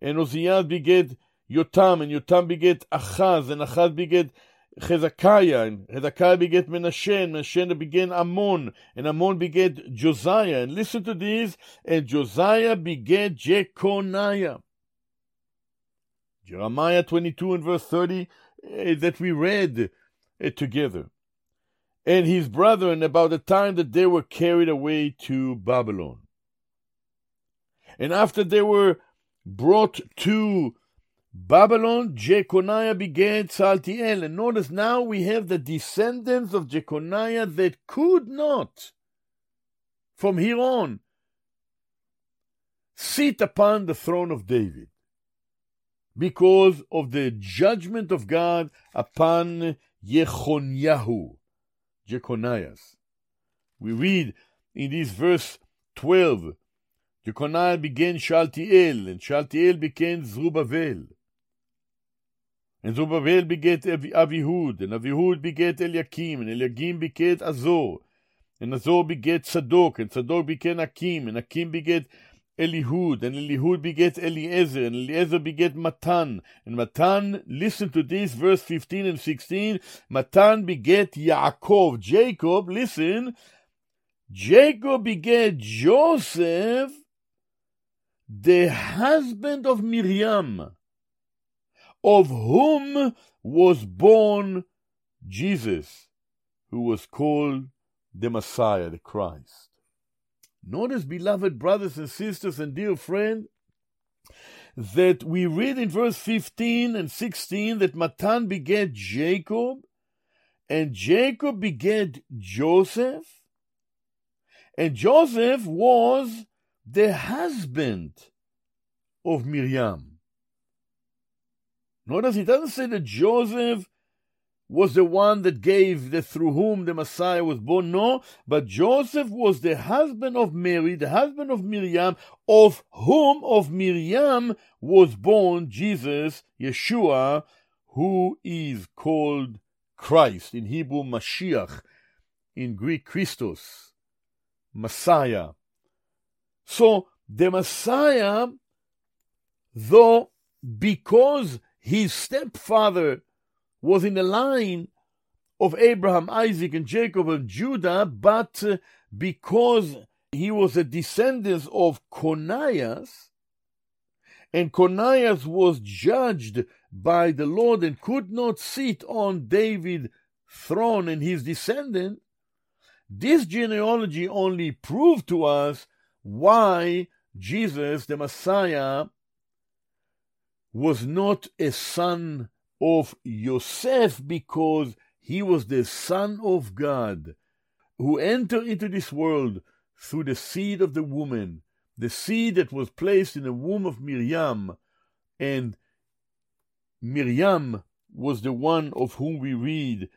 A: and Oziaz beget Yotam, and Yotam beget Achaz, and Achaz beget Hezekiah, and Hezekiah beget Menashe, and Menashe began Ammon, and Ammon beget Josiah. And listen to this, and Josiah beget Jeconiah. Jeremiah 22 and verse 30 uh, that we read uh, together and his brethren about the time that they were carried away to Babylon. And after they were brought to Babylon, Jeconiah began Saltiel. And notice now we have the descendants of Jeconiah that could not, from here on, sit upon the throne of David because of the judgment of God upon Jechoniah. Jeconias. We read in this verse 12, Jeconiah began Shaltiel, and Shaltiel began Zerubbabel. And Zerubbabel begat Avihud, and Avihud begat Eliakim, and Eliakim begat Azor, and Azor begat Sadok, and Sadok begat Akim, and Akim begat Elihud, and Elihud beget Eliezer, and Eliezer beget Matan, and Matan, listen to this, verse 15 and 16, Matan beget Yaakov, Jacob, listen, Jacob begat Joseph, the husband of Miriam, of whom was born Jesus, who was called the Messiah, the Christ. Notice, beloved brothers and sisters and dear friend, that we read in verse 15 and 16 that Matan begat Jacob, and Jacob begat Joseph, and Joseph was the husband of Miriam. Notice it doesn't say that Joseph was the one that gave the through whom the Messiah was born. No, but Joseph was the husband of Mary, the husband of Miriam, of whom of Miriam was born Jesus, Yeshua, who is called Christ, in Hebrew Mashiach, in Greek Christos, Messiah. So the Messiah, though because his stepfather was in the line of Abraham, Isaac, and Jacob and Judah, but uh, because he was a descendant of Conias, and Conias was judged by the Lord and could not sit on David's throne and his descendant, this genealogy only proved to us why Jesus, the Messiah, was not a son of Yosef because he was the Son of God who entered into this world through the seed of the woman, the seed that was placed in the womb of Miriam, and Miriam was the one of whom we read,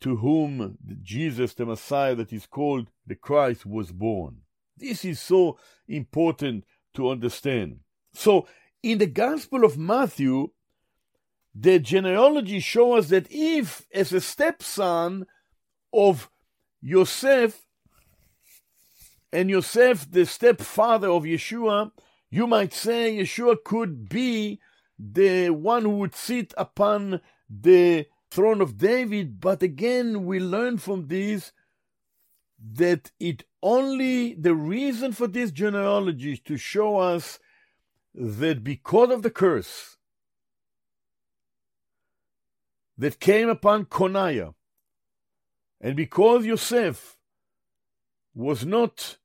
A: to whom Jesus, the Messiah that is called the Christ, was born. This is so important to understand. So, in the Gospel of Matthew, the genealogy shows us that if, as a stepson of Yosef, and Yosef, the stepfather of Yeshua, you might say Yeshua could be the one who would sit upon the throne of David. But again, we learn from this that it only the reason for this genealogy is to show us that because of the curse, that came upon Coniah. And because Yosef was not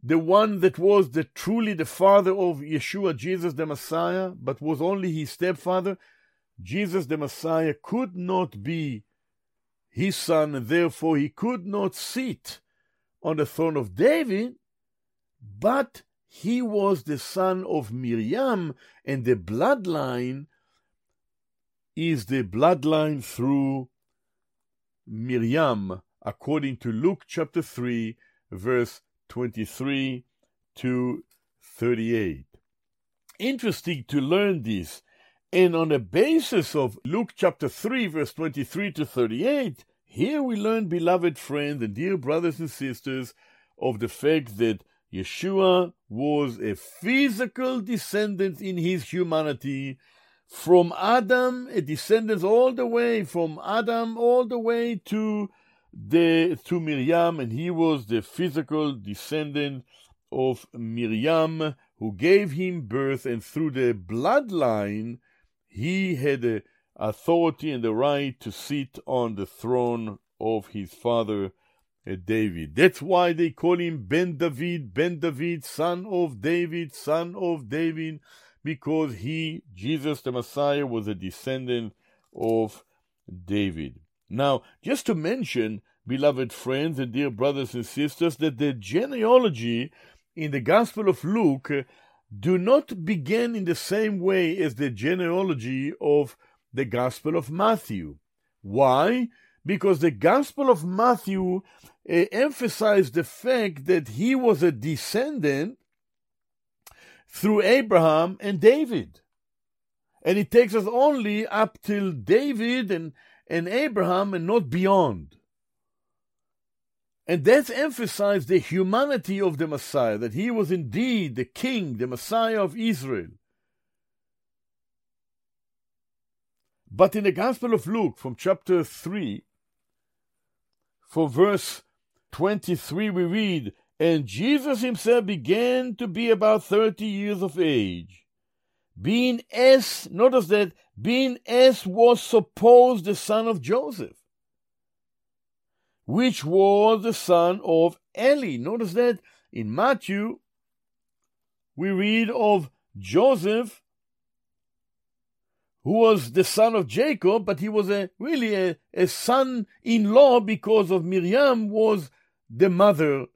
A: the one that was the truly the father of Yeshua, Jesus the Messiah, but was only his stepfather, Jesus the Messiah could not be his son, and therefore he could not sit on the throne of David, but he was the son of Miriam, and the bloodline is the bloodline through Miriam, according to Luke chapter 3, verse 23 to 38. Interesting to learn this. And on the basis of Luke chapter 3, verse 23 to 38, here we learn, beloved friends and dear brothers and sisters, of the fact that Yeshua was a physical descendant in his humanity from Adam, a descendants all the way from Adam all the way to the to Miriam, and he was the physical descendant of Miriam who gave him birth, and through the bloodline, he had the authority and the right to sit on the throne of his father uh, David. That's why they call him Ben David, Ben David, son of David, son of David because he, Jesus the Messiah, was a descendant of David. Now, just to mention, beloved friends and dear brothers and sisters, that the genealogy in the Gospel of Luke do not begin in the same way as the genealogy of the Gospel of Matthew. Why? Because the Gospel of Matthew uh, emphasized the fact that he was a descendant through Abraham and David. And it takes us only up till David and, and Abraham and not beyond. And that's emphasized the humanity of the Messiah, that he was indeed the king, the Messiah of Israel. But in the Gospel of Luke, from chapter 3, for verse 23 we read, And Jesus himself began to be about 30 years of age, being as, notice that, being as was supposed the son of Joseph, which was the son of Eli. Notice that in Matthew, we read of Joseph, who was the son of Jacob, but he was a, really a, a son-in-law because of Miriam was the mother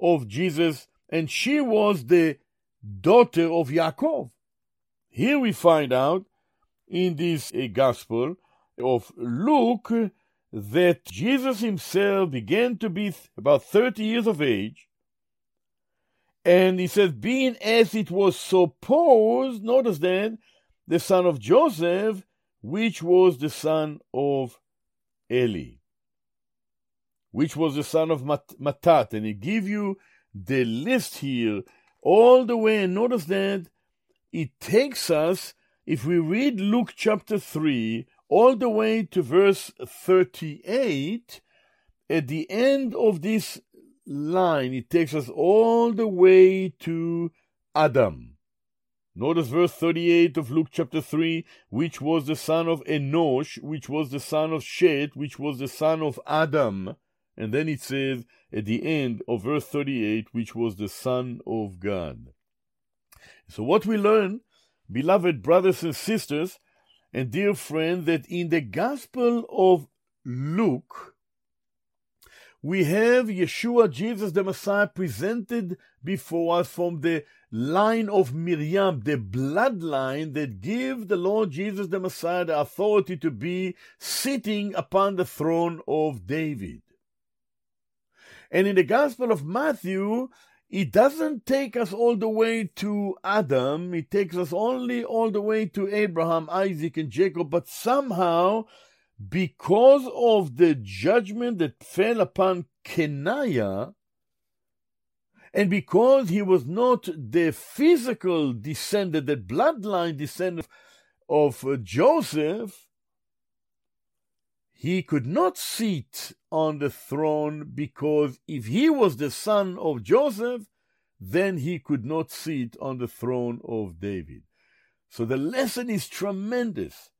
A: of Jesus, and she was the daughter of Yaakov. Here we find out in this uh, gospel of Luke that Jesus himself began to be about 30 years of age. And he says, being as it was supposed, notice that, the son of Joseph, which was the son of Eli, which was the son of Mat- Matat. And he give you the list here all the way. And notice that it takes us, if we read Luke chapter 3, all the way to verse 38, at the end of this line, it takes us all the way to Adam. Notice verse 38 of Luke chapter 3, which was the son of Enosh, which was the son of Shet, which was the son of Adam. And then it says at the end of verse 38, which was the son of God. So what we learn, beloved brothers and sisters, and dear friend, that in the Gospel of Luke, we have Yeshua, Jesus the Messiah, presented before us from the line of Miriam, the bloodline that give the Lord Jesus the Messiah the authority to be sitting upon the throne of David. And in the Gospel of Matthew, it doesn't take us all the way to Adam, it takes us only all the way to Abraham, Isaac, and Jacob, but somehow, because of the judgment that fell upon Kenaiah, and because he was not the physical descendant, the bloodline descendant of uh, Joseph, he could not sit on the throne because if he was the son of Joseph, then he could not sit on the throne of David. So the lesson is tremendous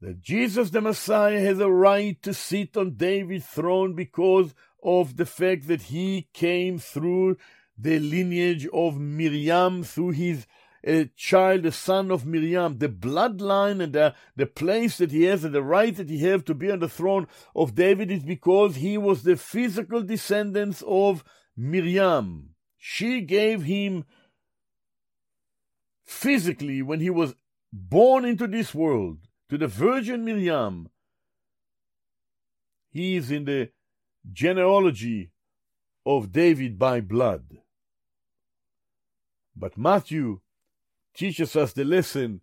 A: that Jesus the Messiah has a right to sit on David's throne because of the fact that he came through the lineage of Miriam, through his a child, the son of Miriam, the bloodline and the, the place that he has and the right that he has to be on the throne of David is because he was the physical descendants of Miriam. She gave him physically when he was born into this world to the Virgin Miriam. He is in the genealogy of David by blood. But Matthew teaches us the lesson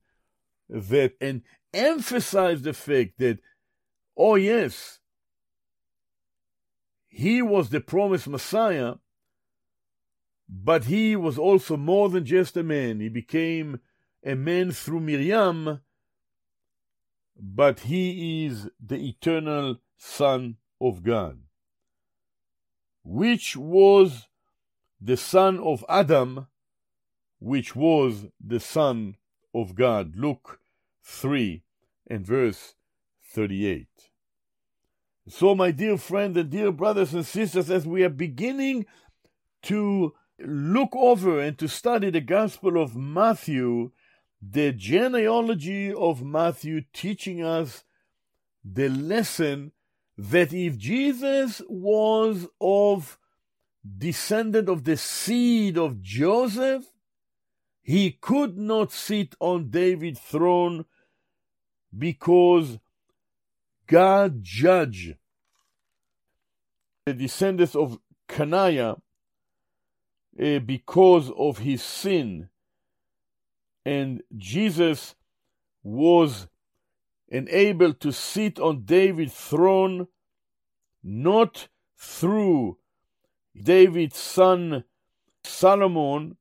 A: that and emphasize the fact that, oh yes, he was the promised Messiah, but he was also more than just a man. He became a man through Miriam, but he is the eternal Son of God, which was the son of Adam which was the Son of God. Luke 3 and verse 38. So, my dear friend and dear brothers and sisters, as we are beginning to look over and to study the Gospel of Matthew, the genealogy of Matthew teaching us the lesson that if Jesus was of descendant of the seed of Joseph, he could not sit on David's throne because God judged the descendants of Kanaiah uh, because of his sin. And Jesus was enabled to sit on David's throne not through David's son Solomon,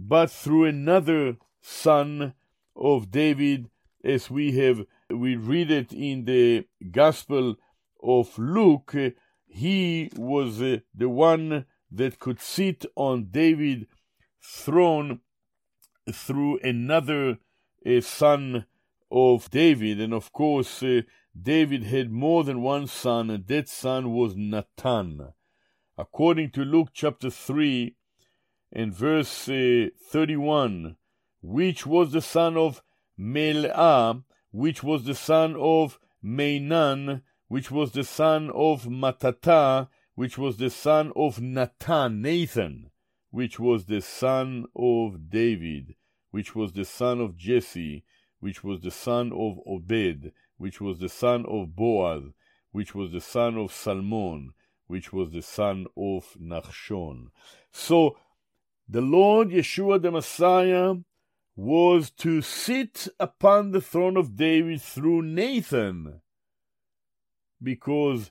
A: but through another son of David, as we have we read it in the Gospel of Luke, he was uh, the one that could sit on David's throne through another uh, son of David. And of course, uh, David had more than one son, and that son was Nathan. According to Luke chapter 3 and verse uh, 31, which was the son of Mel'ah, which was the son of Mainan, which was the son of Mattatah, which was the son of Nathan, Nathan, which was the son of David, which was the son of Jesse, which was the son of Obed, which was the son of Boaz, which was the son of Salmon, which was the son of Nachshon. So the Lord Yeshua the Messiah was to sit upon the throne of David through Nathan, because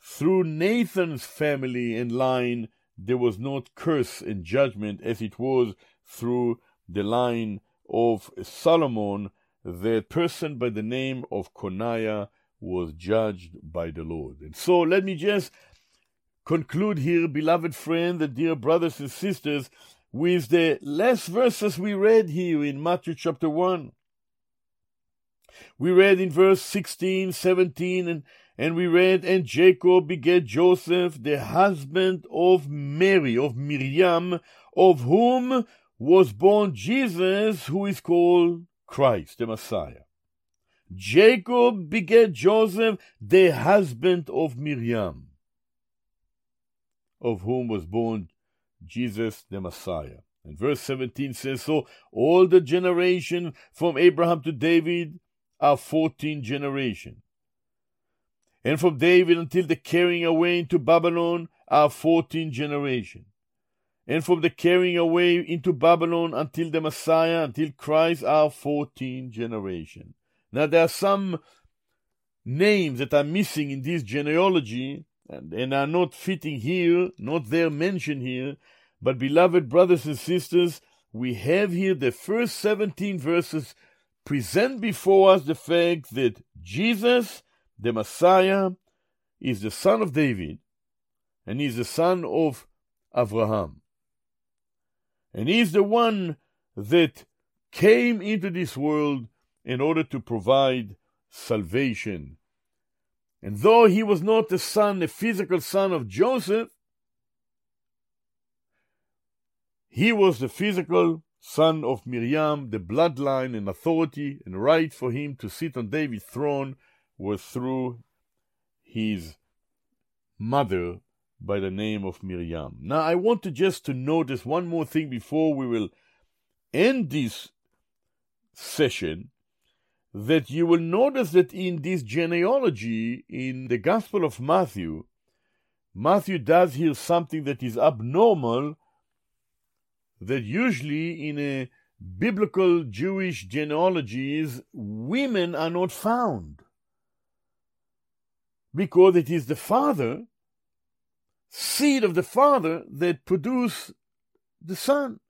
A: through Nathan's family and line there was not curse and judgment as it was through the line of Solomon, the person by the name of Coniah was judged by the Lord. And so let me just conclude here, beloved friend and dear brothers and sisters, with the last verses we read here in Matthew chapter 1. We read in verse 16, 17, and, and we read, And Jacob begat Joseph, the husband of Mary, of Miriam, of whom was born Jesus, who is called Christ, the Messiah. Jacob begat Joseph, the husband of Miriam, of whom was born Jesus, the Messiah. And verse 17 says, So all the generation from Abraham to David are 14 generations. And from David until the carrying away into Babylon are 14 generations and from the carrying away into Babylon until the Messiah, until Christ, are 14 generations. Now, there are some names that are missing in this genealogy and, are not fitting here, not there mentioned here. But, beloved brothers and sisters, we have here the first 17 verses present before us the fact that Jesus, the Messiah, is the son of David and is the son of Abraham. And he's the one that came into this world in order to provide salvation. And though he was not the son, the physical son of Joseph, he was the physical son of Miriam, the bloodline and authority and right for him to sit on David's throne was through his mother, by the name of Miriam. Now, I want to just to notice one more thing before we will end this session that you will notice that in this genealogy in the Gospel of Matthew, Matthew does here something that is abnormal, that usually in a biblical Jewish genealogies, women are not found. Because it is the father seed of the Father that produce the Son.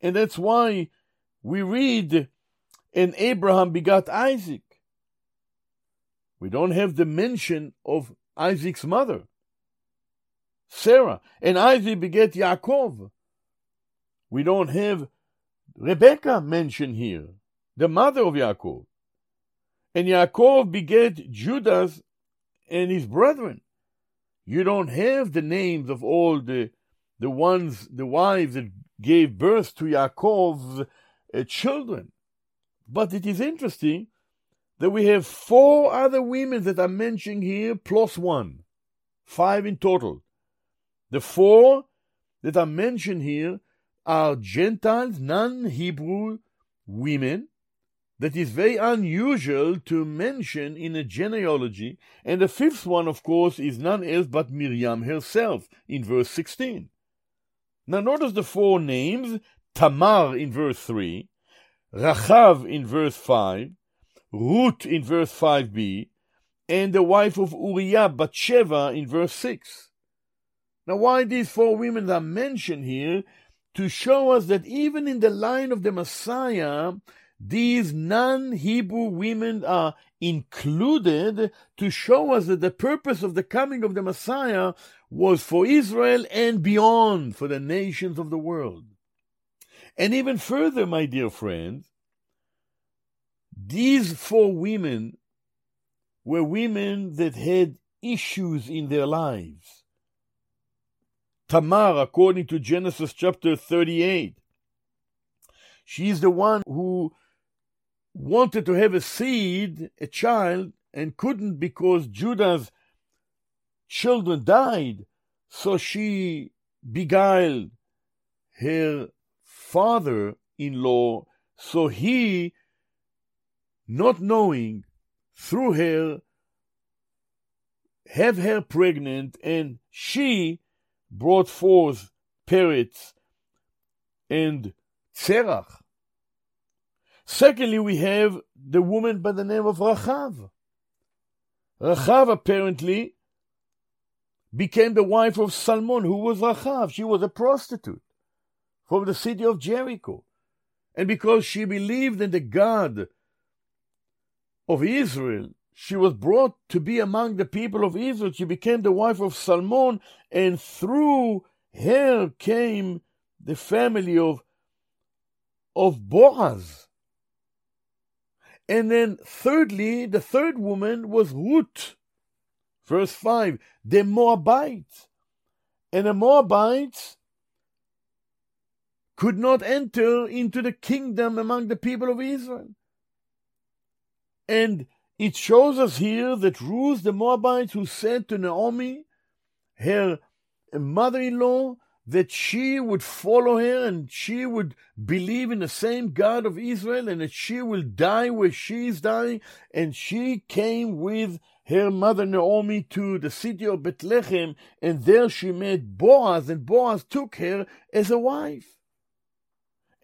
A: And that's why we read, and Abraham begot Isaac. We don't have the mention of Isaac's mother, Sarah. And Isaac begat Yaakov. We don't have Rebecca mentioned here, the mother of Yaakov. And Yaakov begat Judas and his brethren. You don't have the names of all the the ones, the wives that gave birth to Yaakov's uh, children. But it is interesting that we have four other women that are mentioned here, plus one, five in total. The four that are mentioned here are Gentiles, non Hebrew women, that is very unusual to mention in a genealogy. And the fifth one, of course, is none else but Miriam herself in verse 16. Now, notice the four names Tamar in verse 3, Rachav in verse 5, Ruth in verse 5b, and the wife of Uriah, Bathsheba, in verse 6. Now, why these four women are mentioned here? To show us that even in the line of the Messiah, these non Hebrew women are included to show us that the purpose of the coming of the Messiah was for Israel and beyond, for the nations of the world. And even further, my dear friends, these four women were women that had issues in their lives. Tamar, according to Genesis chapter 38, she's the one who wanted to have a seed, a child, and couldn't because Judah's children died. So she beguiled her father in law, so he, not knowing, through her, have her pregnant, and she brought forth Peretz and Zerach. Secondly, we have the woman by the name of Rachav. Rachav apparently became the wife of Salmon, who was Rachav. She was a prostitute from the city of Jericho. And because she believed in the God of Israel, she was brought to be among the people of Israel. She became the wife of Salmon, and through her came the family of, of Boaz. And then, thirdly, the third woman was Ruth. Verse 5 the Moabites. And the Moabites could not enter into the kingdom among the people of Israel. And it shows us here that Ruth the Moabite, who said to Naomi, her mother in law, that she would follow her and she would believe in the same God of Israel and that she will die where she is dying. And she came with her mother Naomi to the city of Bethlehem and there she met Boaz and Boaz took her as a wife.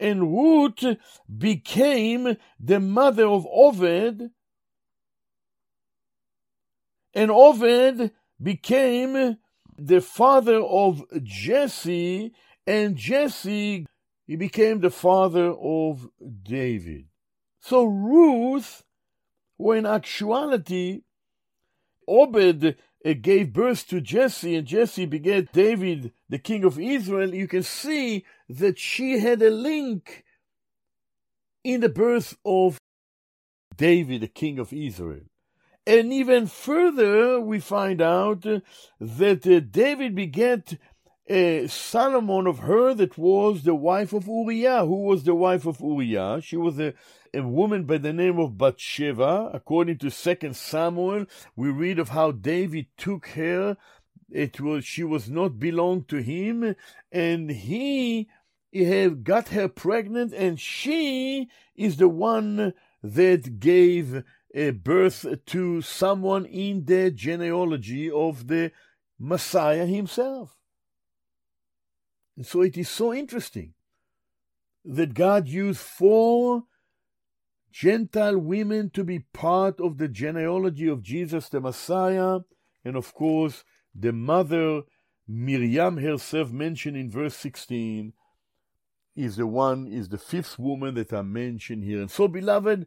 A: And Ruth became the mother of Oved and Oved became the father of Jesse, and Jesse he became the father of David. So Ruth, when actuality Obed uh, gave birth to Jesse, and Jesse begat David, the king of Israel, you can see that she had a link in the birth of David, the king of Israel. And even further, we find out that uh, David begat a Solomon of her that was the wife of Uriah. Who was the wife of Uriah? She was a, a woman by the name of Bathsheba. According to Second Samuel, we read of how David took her. It was she was not belonged to him, and he, he have got her pregnant, and she is the one that gave a birth to someone in the genealogy of the Messiah himself. And so it is so interesting that God used four Gentile women to be part of the genealogy of Jesus the Messiah, and of course, the mother Miriam herself mentioned in verse 16 is the one, is the fifth woman that I mentioned here. And so, beloved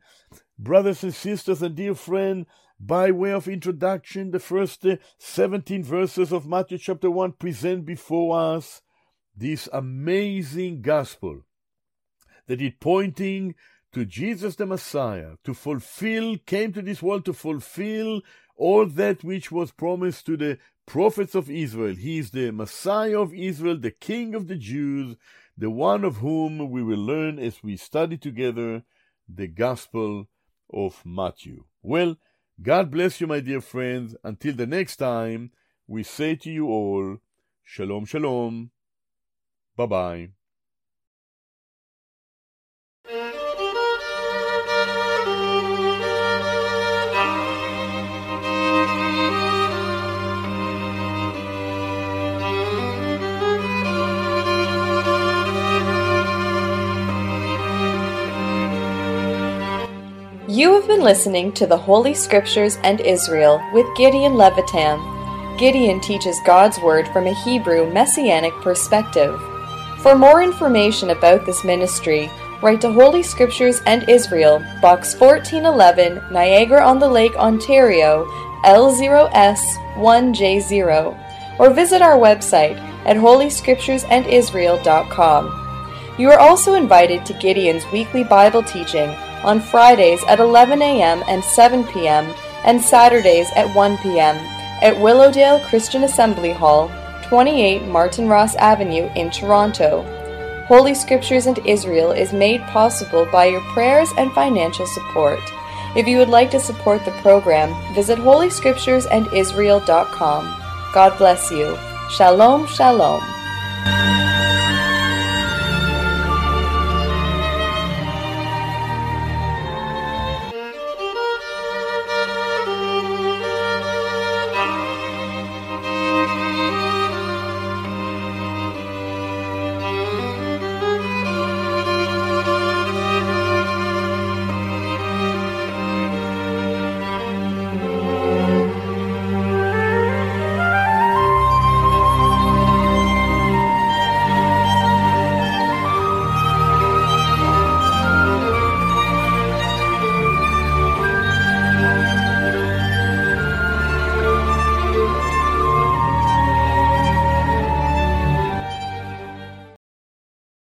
A: brothers and sisters and dear friend, by way of introduction, the first uh, 17 verses of Matthew chapter 1 present before us this amazing gospel that it pointing to Jesus the Messiah, to fulfill, came to this world to fulfill all that which was promised to the prophets of Israel. He is the Messiah of Israel, the King of the Jews, the one of whom we will learn as we study together the Gospel of Matthew. Well, God bless you, my dear friends. Until the next time, we say to you all, Shalom, Shalom. Bye bye.
B: You have been listening to the Holy Scriptures and Israel with Gideon Levytam. Gideon teaches God's Word from a Hebrew Messianic perspective. For more information about this ministry, write to Holy Scriptures and Israel, Box 1411, Niagara on the Lake, Ontario, L0S1J0, or visit our website at holyscripturesandisrael.com. You are also invited to Gideon's weekly Bible teaching on Fridays at 11 a.m. and 7 p.m. and Saturdays at 1 p.m. at Willowdale Christian Assembly Hall, 28 Martin Ross Avenue in Toronto. Holy Scriptures and Israel is made possible by your prayers and financial support. If you would like to support the program, visit holyscripturesandisrael.com. God bless you. Shalom, shalom.